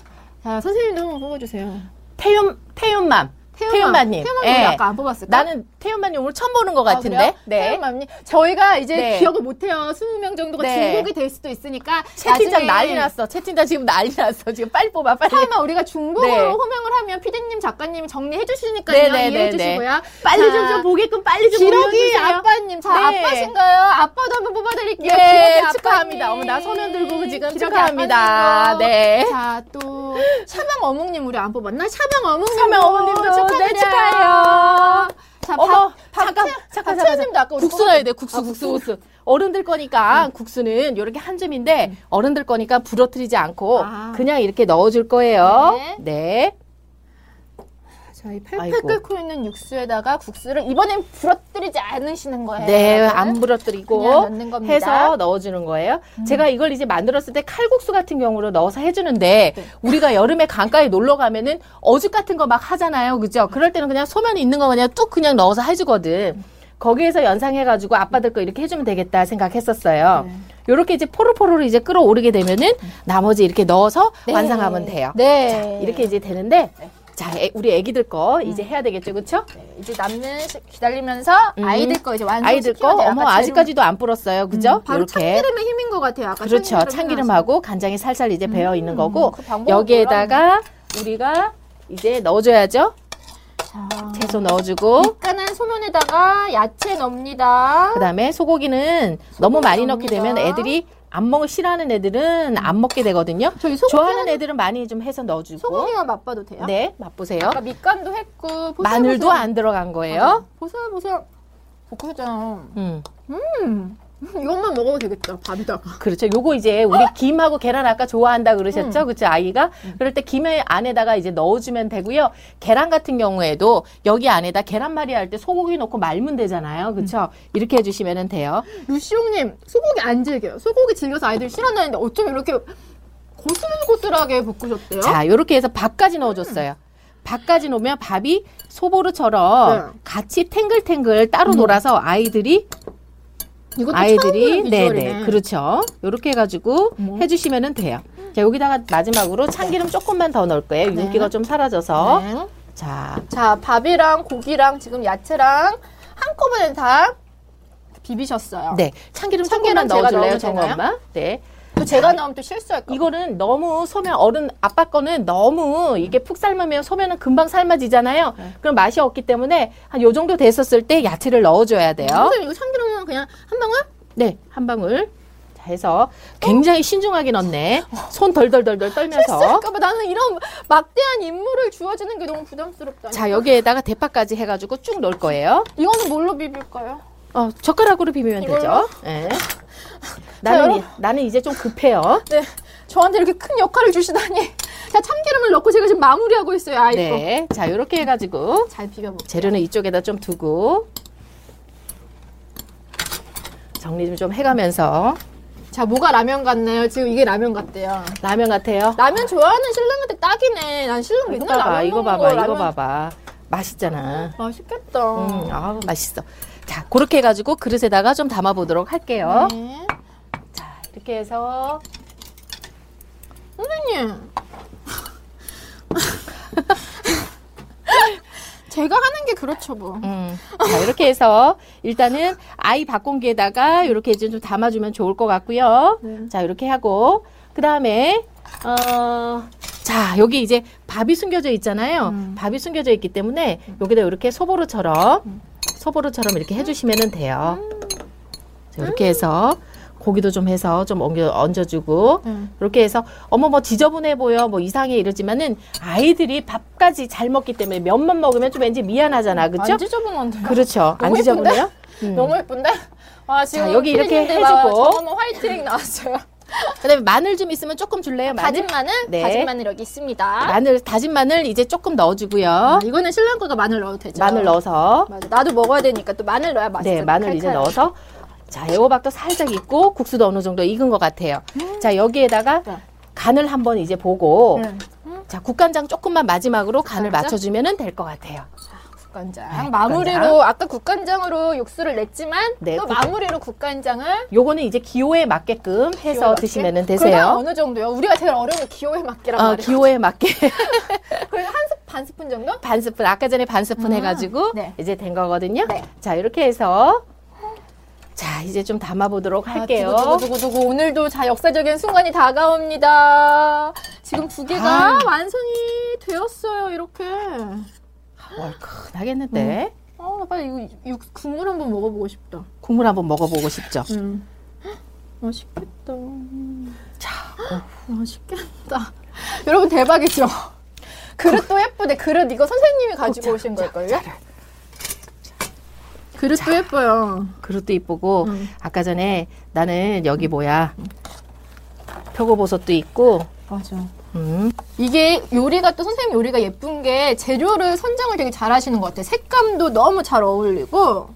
자, 선생님도 한번 뽑아주세요. 태윤, 태윤맘. 태윤맘님. 태윤맘님 예. 아까 안 뽑았을까? 나는 태윤맘님 오늘 처음 보는 것 같은데. 아, 네. 태연맘님 저희가 이제 네. 기억을 못해요. 20명 정도가 네. 중복이 될 수도 있으니까 채팅창 나중에 난리 났어. 채팅창 지금 난리 났어. 지금 빨리 뽑아, 빨리. 설마 우리가 중복으로 네. 호명을 하면 피디님 작가님이 정리해 주시니까요. 네, 네, 이해해 네, 네. 주시고요. 빨리 자, 좀, 좀 보게끔 빨리 좀 기러기. 아빠님, 자 네. 아빠신가요? 아빠도 한번 뽑아드릴게요. 네, 축하합니다. 어머, 나 손을 들고 지금 축하합니다. 네. 자, 또 샤방 어묵님 우리 안 뽑았나? 샤방 어묵님, 샤방 어묵님도 축하드려요. 네, 축하해요. 자, 어머, 박, 잠깐, 박채- 잠깐, 박채연님도 아까 잠깐. 우리 국수 넣어야 돼, 국수, 국수, 국수. 어른들 거니까 국수는 이렇게 한 줌인데 어른들 거니까 부러뜨리지 않고 아. 그냥 이렇게 넣어줄 거예요. 네. 네. 저희 팔팔 아이고. 끓고 있는 육수에다가 국수를 이번엔 부러뜨리지 않으시는 거예요. 네. 안 부러뜨리고. 음. 해서 넣어주는 거예요. 제가 이걸 이제 만들었을 때 칼국수 같은 경우로 넣어서 해주는데 네. 우리가 여름에 강가에 놀러 가면은 어죽 같은 거 막 하잖아요, 그죠? 그럴 때는 그냥 소면이 있는 거 그냥 뚝 그냥 넣어서 해주거든. 거기에서 연상해가지고 아빠들 거 이렇게 해주면 되겠다 생각했었어요. 네. 요렇게 이제 포로포로로 이제 끌어오르게 되면은 나머지 이렇게 넣어서 완성하면 돼요. 네. 이렇게 이제 되는데 자, 애- 우리 애기들 거 이제 해야 되겠죠, 그쵸? 네, 이제 남는 시- 기다리면서 음. 아이들 거 이제 완성 아이들 거 어머 아직까지도 안 불었어요, 그죠? 바로 요렇게. 참기름의 힘인 것 같아요. 아까 그렇죠. 참기름하고 간장이 살살 이제 배어 있는 거고 그 여기에다가 우리가 이제 넣어줘야죠. 나와서. 채소 넣어주고 밑간한 소면에다가 야채 넣습니다. 그다음에 소고기는 너무 많이 넣게 넣습니다. 되면 애들이 안 먹을 싫어하는 애들은 안 먹게 되거든요. 저희 소고기 좋아하는 애들은 많이 좀 해서 넣어주고 소고기만 맛봐도 돼요? 네 맛보세요. 아까 밑간도 했고 보슬보슬. 마늘도 안 들어간 거예요. 보슬보슬 볶아잖아. 음. 음, 이것만 먹어도 되겠다. 밥에다가. 그렇죠. 요거 이제 우리 김하고 계란 아까 좋아한다 그러셨죠? 음. 그쵸, 아이가? 그럴 때 김의 안에다가 이제 넣어주면 되고요. 계란 같은 경우에도 여기 안에다 계란말이 할 때 소고기 넣고 말면 되잖아요. 그쵸? 이렇게 해주시면 돼요. 루시옹님 소고기 안 즐겨요. 소고기 즐겨서 아이들 싫어하는데 어쩜 이렇게 고슬고슬하게 볶으셨대요? 자, 요렇게 해서 밥까지 넣어줬어요. 밥까지 넣으면 밥이 소보루처럼 네. 같이 탱글탱글 따로 놀아서 아이들이 아이들이. 네네 그렇죠. 요렇게 해가지고 어머. 해주시면 돼요. 자 여기다가 마지막으로 참기름 조금만 더 넣을 거예요. 네. 윤기가 좀 사라져서 네. 자 자, 밥이랑 고기랑 지금 야채랑 한꺼번에 다 비비셨어요. 네, 참기름 참기름 조금만 넣어줄래요, 넣어도 정우 되나요? 엄마? 네. 또 제가 넣으면 또 실수할까 봐. 이거는 너무 소면 어른 아빠 거는 너무 이게 푹 삶으면 소면은 금방 삶아지잖아요. 네. 그럼 맛이 없기 때문에 한 요 정도 됐었을 때 야채를 넣어줘야 돼요. 선생님 이거 참기름은 그냥 한 방울? 네, 한 방울. 자, 해서 굉장히 신중하게 넣네. 손 덜덜덜덜 떨면서. 실수할까봐 나는 이런 막대한 임무를 주어지는 게 너무 부담스럽다. 자, 여기에다가 대파까지 해가지고 쭉 넣을 거예요. 이거는 뭘로 비빌까요? 어, 젓가락으로 비비면 이걸로? 되죠. 예. (laughs) 나는. 이- 나는 이제 좀 급해요. 네, 저한테 이렇게 큰 역할을 주시다니. (laughs) 자, 참기름을 넣고 제가 지금 마무리하고 있어요, 아이 거. 네. 자, 이렇게 해가지고 잘 비벼볼게요. 재료는 이쪽에다 좀 두고 정리 좀 좀 해가면서 자, 뭐가 라면 같나요? 지금 이게 라면 같대요. 라면 같아요. 라면 좋아하는 신랑한테 딱이네. 난 신랑 이거 맨날 봐봐, 라면 이거 먹는 봐봐, 거, 이거 라면. 봐봐. 맛있잖아. 맛있겠다. 음, 아우 맛있어. 자, 그렇게 해가지고 그릇에다가 좀 담아보도록 할게요. 네. 자, 이렇게 해서 선생님. (laughs) 제가 하는 게 그렇죠, 뭐. 음. 자, 이렇게 해서 일단은 아이 밥 공기에다가 이렇게 이제 좀 담아주면 좋을 것 같고요. 네. 자, 이렇게 하고 그 다음에 어. 자, 여기 이제 밥이 숨겨져 있잖아요. 음. 밥이 숨겨져 있기 때문에 여기다 이렇게 소보루처럼 소보루처럼 이렇게 해주시면 돼요. 자, 이렇게 해서 고기도 좀 해서 좀 얹어, 얹어주고 음. 이렇게 해서 어머 뭐 지저분해 보여 뭐 이상해 이러지만은 아이들이 밥까지 잘 먹기 때문에 면만 먹으면 좀 왠지 미안하잖아 그죠? 안 지저분한데. 그렇죠 안 너무 지저분해요? 음. 너무 예쁜데? 와, 지금 자, 여기 이렇게 해주고. 정말 화이팅 나왔어요. 그다음에 마늘 좀 있으면 조금 줄래요? 마늘? 다진 마늘? 네. 다진 마늘 여기 있습니다. 마늘 다진 마늘 이제 조금 넣어주고요. 아, 이거는 신랑 거가 마늘 넣어도 되죠. 마늘 넣어서 맞아. 나도 먹어야 되니까 또 마늘 넣어야 맛있어. 네 마늘 이제 넣어서 자 애호박도 살짝 익고 국수도 어느 정도 익은 것 같아요. 자 여기에다가 네. 간을 한번 이제 보고 네. 자 국간장 조금만 마지막으로 간을? 맞춰주면 될 것 같아요. 국간장. 네, 마무리로. 아까 국간장으로 육수를 냈지만 네, 또 국- 마무리로 국간장을 요거는 이제 기호에 맞게끔 해서 기호에 맞게? 드시면 되세요. 어느 정도요? 우리가 제일 어려운 게 기호에 맞게란 어, 말이에요. 기호에 맞게 (laughs) 그래서 한 스푼 반 스푼 정도? 반 스푼 아까 전에 반 스푼 아, 해가지고 네. 이제 된 거거든요. 네. 자 이렇게 해서 자 이제 좀 담아보도록 할게요. 두고 두고 두고 두고 오늘도 자 역사적인 순간이 다가옵니다. 지금 두 개가 아. 완성이 되었어요. 이렇게. 얼큰하겠는데 아, 나 빨리 이거 육, 국물 한번 먹어보고 싶다. 국물 한번 먹어보고 싶죠. 음. 맛있겠다. 자, 맛있겠다. (laughs) 여러분 대박이죠? 그릇도 예쁘대. 그릇 이거 선생님이 가지고 오신 걸걸요? 그릇도 예뻐요. 그릇도 이쁘고 음. 아까 전에 나는 여기 뭐야 표고버섯도 있고 맞아. 음, 이게 요리가 또 선생님 요리가 예쁜 게 재료를 선정을 되게 잘 하시는 것 같아요. 색감도 너무 잘 어울리고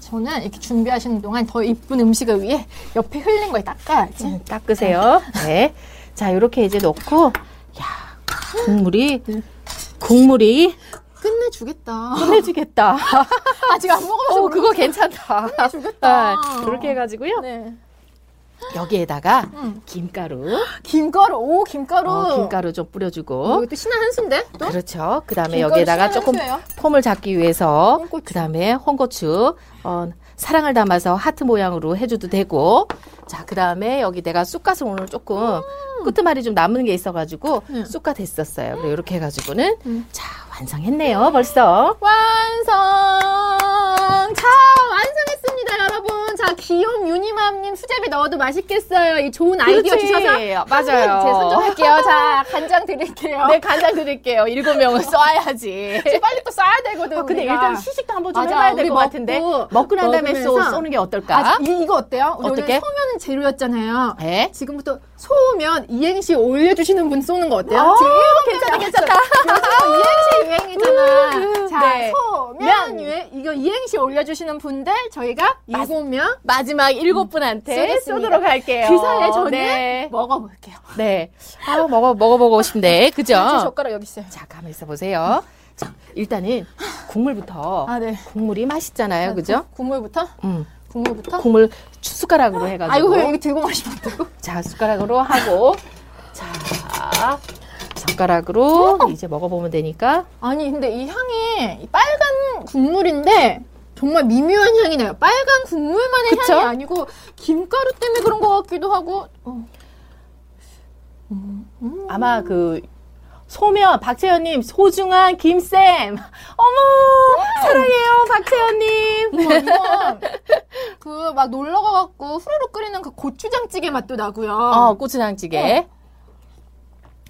저는 이렇게 준비하시는 동안 더 이쁜 음식을 위해 옆에 흘린 걸 닦아야지. 음, 닦으세요. 네. 자 이렇게 이제 넣고 야 국물이 국물이 끝내주겠다. 끝내주겠다. (laughs) 아직 안어 모르겠어. 그거 괜찮다. 끝내주겠다. 아, 그렇게 해가지고요. 네. 여기에다가 음. 김가루, 김가루, 오, 김가루. 어, 김가루 좀 뿌려주고 또 신한 한 수인데? 또? 그렇죠. 그 다음에 여기에다가 조금? 폼을 잡기 위해서. 그 다음에 홍고추, 어, 사랑을 담아서 하트 모양으로 해줘도 되고 자, 그 다음에 여기 내가 쑥갓을 오늘 조금 끄트말이 좀 남은 게 있어가지고 음. 쑥갓 했었어요. 그리고 이렇게 해가지고는 음. 자, 완성했네요. 벌써. 완성! 자, 완성했습니다, 귀여운 유니맘님 수제비 넣어도 맛있겠어요. 이 좋은 아이디어 그렇지. 주셔서. 맞아요. 제가 선정할게요. 자, 간장 드릴게요. 네, 간장 드릴게요. 일곱 써야지. 이제 빨리 또 싸야 되거든. 아, 근데 우리가. 일단 시식도 한번 좀 맞아, 해봐야 될 것 같은데 먹고, 난 다음에 쏘. 쏘는 게 어떨까? 아, 이, 이거 어때요? 우리 어떻게? 소면 재료였잖아요. 네. 지금부터 소면 이행시 올려주시는 분 쏘는 거 어때요? 어, 지금 일곱 괜찮다, 명 괜찮다. 요즘 이행시 유행이잖아. 자, 네. 소면 면. 유행, 이거 이행시 올려주시는 분들 저희가 일곱 명 마지막 일곱 분한테. 쏘도록 할게요. 그 사이에 저는 네. 먹어볼게요. 네. 아, 먹어, 먹어보고 싶네. 그죠? 제 젓가락 여기 있어요. 자, 가만히 있어 보세요. 자, 일단은 국물부터. 아, 네. 국물이 맛있잖아요. 그죠? 국물부터? 음. 국물부터? 국물 숟가락으로 해가지고. 아이고, 이거 들고 마시면 어떡고 자, 숟가락으로 하고. 자, 젓가락으로 이제 먹어보면 되니까. 아니, 근데 이 향이 이 빨간 국물인데 정말 미묘한 향이 나요. 빨간 국물만의 그쵸? 향이 아니고 김가루 때문에 그런 것 같기도 하고. 어. 아마 그, 소면, 박채연님, 소중한 김쌤. 어머, 사랑해요, 박채연님. 그 막 놀러 가갖고 후루룩 끓이는 그 고추장찌개 맛도 나고요. 어, 고추장찌개.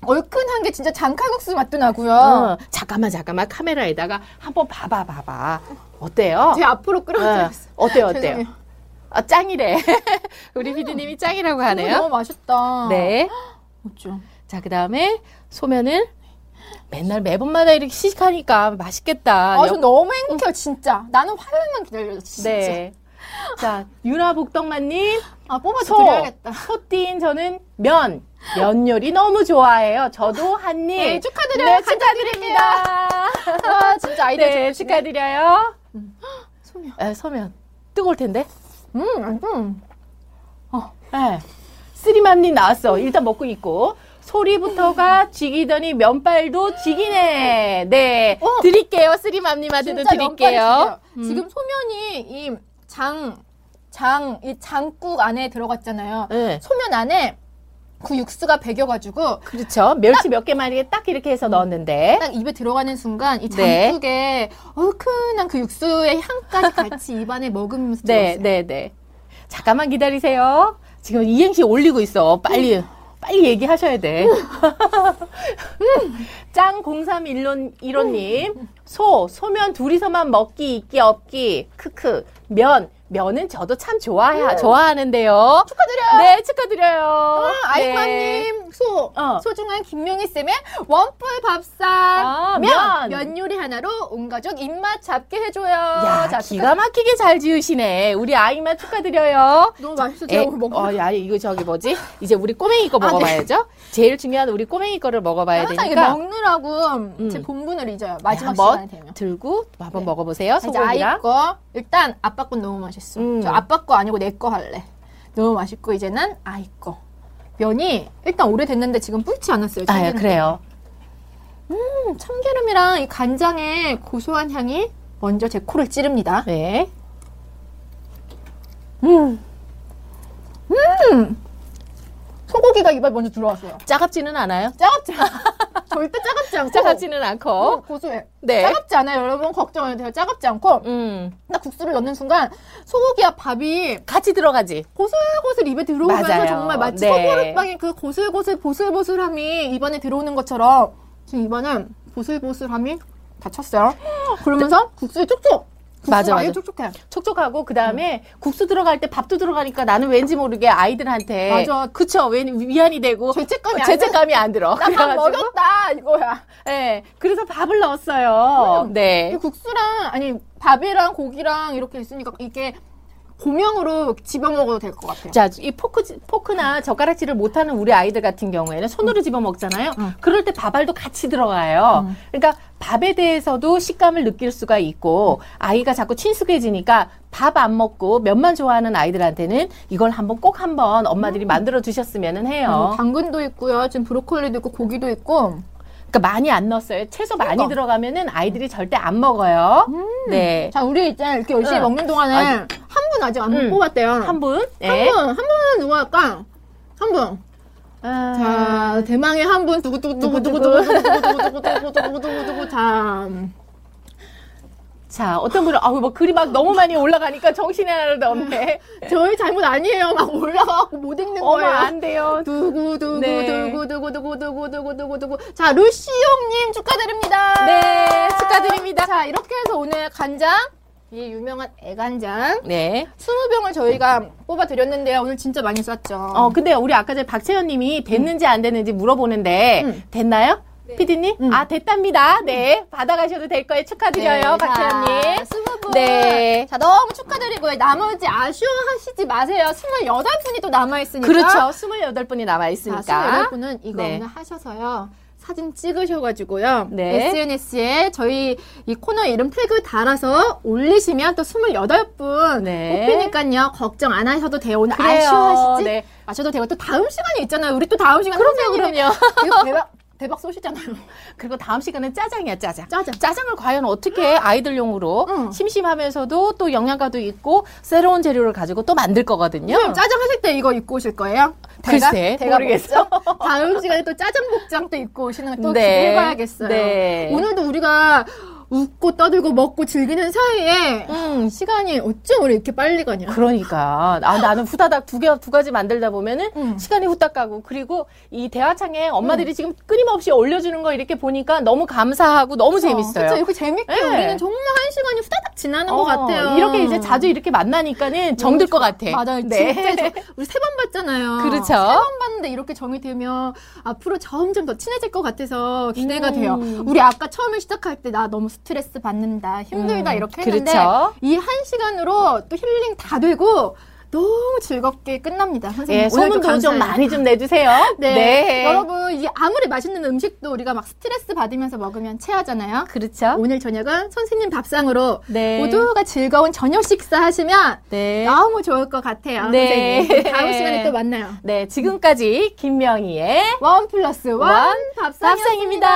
얼큰한 게 진짜 장칼국수 맛도 나고요. 어, 잠깐만, 잠깐만. 카메라에다가 한번 봐봐, 봐봐. 어때요? 제 앞으로 어, 끌어들였어요. 어때요. 아, 짱이래. (laughs) 우리 피디님이 짱이라고 너무 하네요. 맛있다. 네. 어쩌. 자, 그 다음에 소면을 맨날 매번마다 이렇게 시식하니까 맛있겠다. 아, 저 너무 행복해요, 진짜. 나는 화요일만 기다려요, 진짜. 네. 자, 유나 복덕만님, 아, 뽑아서 소, 드려야겠다. 소띠인 저는 면, 면 요리 너무 좋아해요. 저도 한 입. 네, 축하드려요. 네, 축하드립니다. 와, 진짜 아이디어 네, 좋으시네. 축하드려요. 소면. 에, 소면. 뜨거울 텐데. 음, 음. 네. 쓰리맘님 나왔어. 일단 먹고 있고. 소리부터가 지기더니 면발도 지기네. 네. 어. 드릴게요. 쓰리맘님한테도 드릴게요. 음. 지금 소면이 이 장, 장, 이 장국 안에 들어갔잖아요. 네. 소면 안에 그 육수가 배겨가지고 그렇죠. 멸치 몇 개만 이렇게 딱 이렇게 해서 넣었는데. 딱 입에 들어가는 순간 이 네. 장국에 얼큰한 그 육수의 향까지 같이 입안에 먹으면서 네, 들어갔어요. 네, 네. 잠깐만 기다리세요. 지금 이행시 올리고 있어. 빨리, 빨리 얘기하셔야 돼. (laughs) 짱 0315님, 소, 소면 둘이서만 먹기, 있기, 없기, 크크, 면, 면은 저도 참 좋아해, 좋아하는데요. 축하드려요. 네, 축하드려요. 네. 아이마님 소 어. 소중한 김명희 쌤의 원뿔 밥상 아, 면. 면. 면 요리 하나로 온 가족 입맛 잡게 해줘요. 야, 자, 기가 막히게 잘 지으시네. 우리 아이만 축하드려요. 너무 맛있어. 에, 제가 오늘 먹어. 어, 야, 이거 저기 뭐지? 이제 우리 꼬맹이 거 아, 네. 먹어봐야죠. 제일 중요한 우리 꼬맹이 거를 먹어봐야 항상 되니까. 먹느라고 제 본분을 잊어요. 마지막 시간이 되면. 들고 한번 네. 먹어보세요. 이제 아이 소고기랑. 거 일단 아빠 건 너무 맛있어. 음. 저 아빠 거 아니고 내 거 할래. 너무 맛있고 이제는 아이 거. 면이 일단 오래됐는데 지금 불지 않았어요. 아, 참기름 그래요. 때문에. 참기름이랑 이 간장의 고소한 향이 먼저 제 코를 찌릅니다. 네. 소고기가 입에 먼저 들어왔어요. 짜갑지는 않아요? 짜갑지 않아. 절대 짜갑지 않고. 짜갑지는 않고. 어, 고소해. 네. 짜갑지 않아요. 여러분 걱정 안 해도 돼요. 짜갑지 않고. 음. 딱 국수를 넣는 순간 소고기와 밥이 같이 들어가지. 고슬고슬 입에 들어오면서 맞아요. 정말 마치 네. 소보루빵의 그 고슬고슬 보슬보슬함이 입안에 들어오는 것처럼 지금 입안은 보슬보슬함이 닫혔어요. 그러면서 국수에 촉촉. 맞아, 맞아. 촉촉해. 촉촉하고 그 다음에 국수 들어갈 때 밥도 들어가니까 나는 왠지 모르게 아이들한테 맞아. 그쵸 왜 위안이 되고 (laughs) 죄책감이 안 죄책감이 안 들어. 나밥 먹였다 이거야. 네, 그래서 밥을 넣었어요. 이 네. 국수랑 아니 밥이랑 고기랑 이렇게 있으니까 이게 고명으로 집어 먹어도 될 것 같아요. 자, 이 포크, 포크나 젓가락질을 못하는 우리 아이들 같은 경우에는 손으로 집어 먹잖아요. 응. 그럴 때 밥알도 같이 들어가요. 그러니까 밥에 대해서도 식감을 느낄 수가 있고 아이가 자꾸 친숙해지니까 밥 안 먹고 면만 좋아하는 아이들한테는 이걸 한번 꼭 한번 엄마들이 만들어 두셨으면 해요. 음, 당근도 있고요. 지금 브로콜리도 있고 고기도 있고. 그러니까 많이 안 넣었어요. 채소 많이 그러니까. 들어가면은 아이들이 절대 안 먹어요. 네. 자, 우리 이제 이렇게 열심히 응. 먹는 동안에 아, 한분 아직 안 음. 뽑았대요. 한 분. 한 네. 분, 한 분은 누구 할까? 한 분. 아, 자, 대망의 한 분, 두구두구두구두구두구두구두구두구두구두구두구 자. 자, 어떤 분은, 아우, 뭐, 글이 막 너무 많이 올라가니까 정신이 하나도 없네. (laughs) 저희 잘못 아니에요. 막 올라가고 못 읽는 거예요. 안 돼요. 두구 두구 두구 두구 두구 두구 두구두구두구. 네. 자, 루시옹님 축하드립니다. 네, 축하드립니다. 자, 이렇게 해서 오늘 간장, 이 유명한 애간장. 네. 20병을 저희가 뽑아드렸는데요. 오늘 진짜 많이 쐈죠. 어, 근데 우리 아까 전에 박채연 님이 됐는지 안 됐는지 물어보는데, 음. 됐나요? 피디님? 음. 아, 됐답니다. 네. 받아가셔도 될 거예요. 축하드려요, 박채연 님. 스무 분. 네. 자, 너무 축하드리고요. 나머지 아쉬워하시지 마세요. 28분이 또 남아있으니까. 그렇죠. 28분이 자, 남아있으니까. 28분은 이거 네. 오늘 하셔서요. 사진 찍으셔가지고요. 네. SNS에 저희 이 코너 이름 태그 달아서 올리시면 또 28분 네. 뽑히니까요. 걱정 안 하셔도 돼요. 오늘 그래요. 아쉬워하시지 네. 마셔도 되고 또 다음 시간이 있잖아요. 우리 또 다음 시간 그럼요, 그럼요. 이거 대박 대박 쏘시잖아요. (laughs) 그리고 다음 시간은 짜장이야, 짜장. 짜장. 짜장을 과연 어떻게 아이들용으로 응. 심심하면서도 또 영양가도 있고 새로운 재료를 가지고 또 만들 거거든요. 선생님 짜장 하실 때 이거 입고 오실 거예요? 글쎄, 모르겠어. 뭐죠? (laughs) 다음 시간에 또 짜장 복장 또 입고 오시는 거또 네. 기대해봐야겠어요. 네. 오늘도 우리가 웃고 떠들고 먹고 즐기는 사이에 음, 시간이 어쩜 우리 이렇게 빨리 가냐? 그러니까 아, 나는 후다닥 두 개 두 가지 만들다 보면은 음. 시간이 후딱 가고 그리고 이 대화창에 엄마들이 지금 끊임없이 올려주는 거 이렇게 보니까 너무 감사하고 너무 재밌어요. 그렇죠. 이렇게 재밌게 네. 우리는 정말 한 시간이 후다닥 지나는 것 어, 같아요. 이렇게 이제 자주 이렇게 만나니까는 정들 것 같아. 맞아요. 네. 진짜 저- 우리 세 번 봤잖아요. 그렇죠. 세 번 봤는데 이렇게 정이 되면 앞으로 점점 더 친해질 것 같아서 기대가 음. 돼요. 우리 아까 처음에 시작할 때 나 너무 스트레스 받는다, 힘들다 음, 이렇게 했는데 그렇죠. 이한 시간으로 또 힐링 다 되고 너무 즐겁게 끝납니다. 선생님 예, 오늘도 소문도 좀. 많이 좀 내주세요. (laughs) 네. 여러분 이 아무리 맛있는 음식도 우리가 막 스트레스 받으면서 먹으면 체하잖아요. 그렇죠. 오늘 저녁은 선생님 밥상으로 네. 모두가 즐거운 저녁 식사 하시면 네. 너무 좋을 것 같아요. 네. 선생님. 다음 (laughs) 시간에 또 만나요. 네, 지금까지 김명희의 one plus one one. 밥상입니다.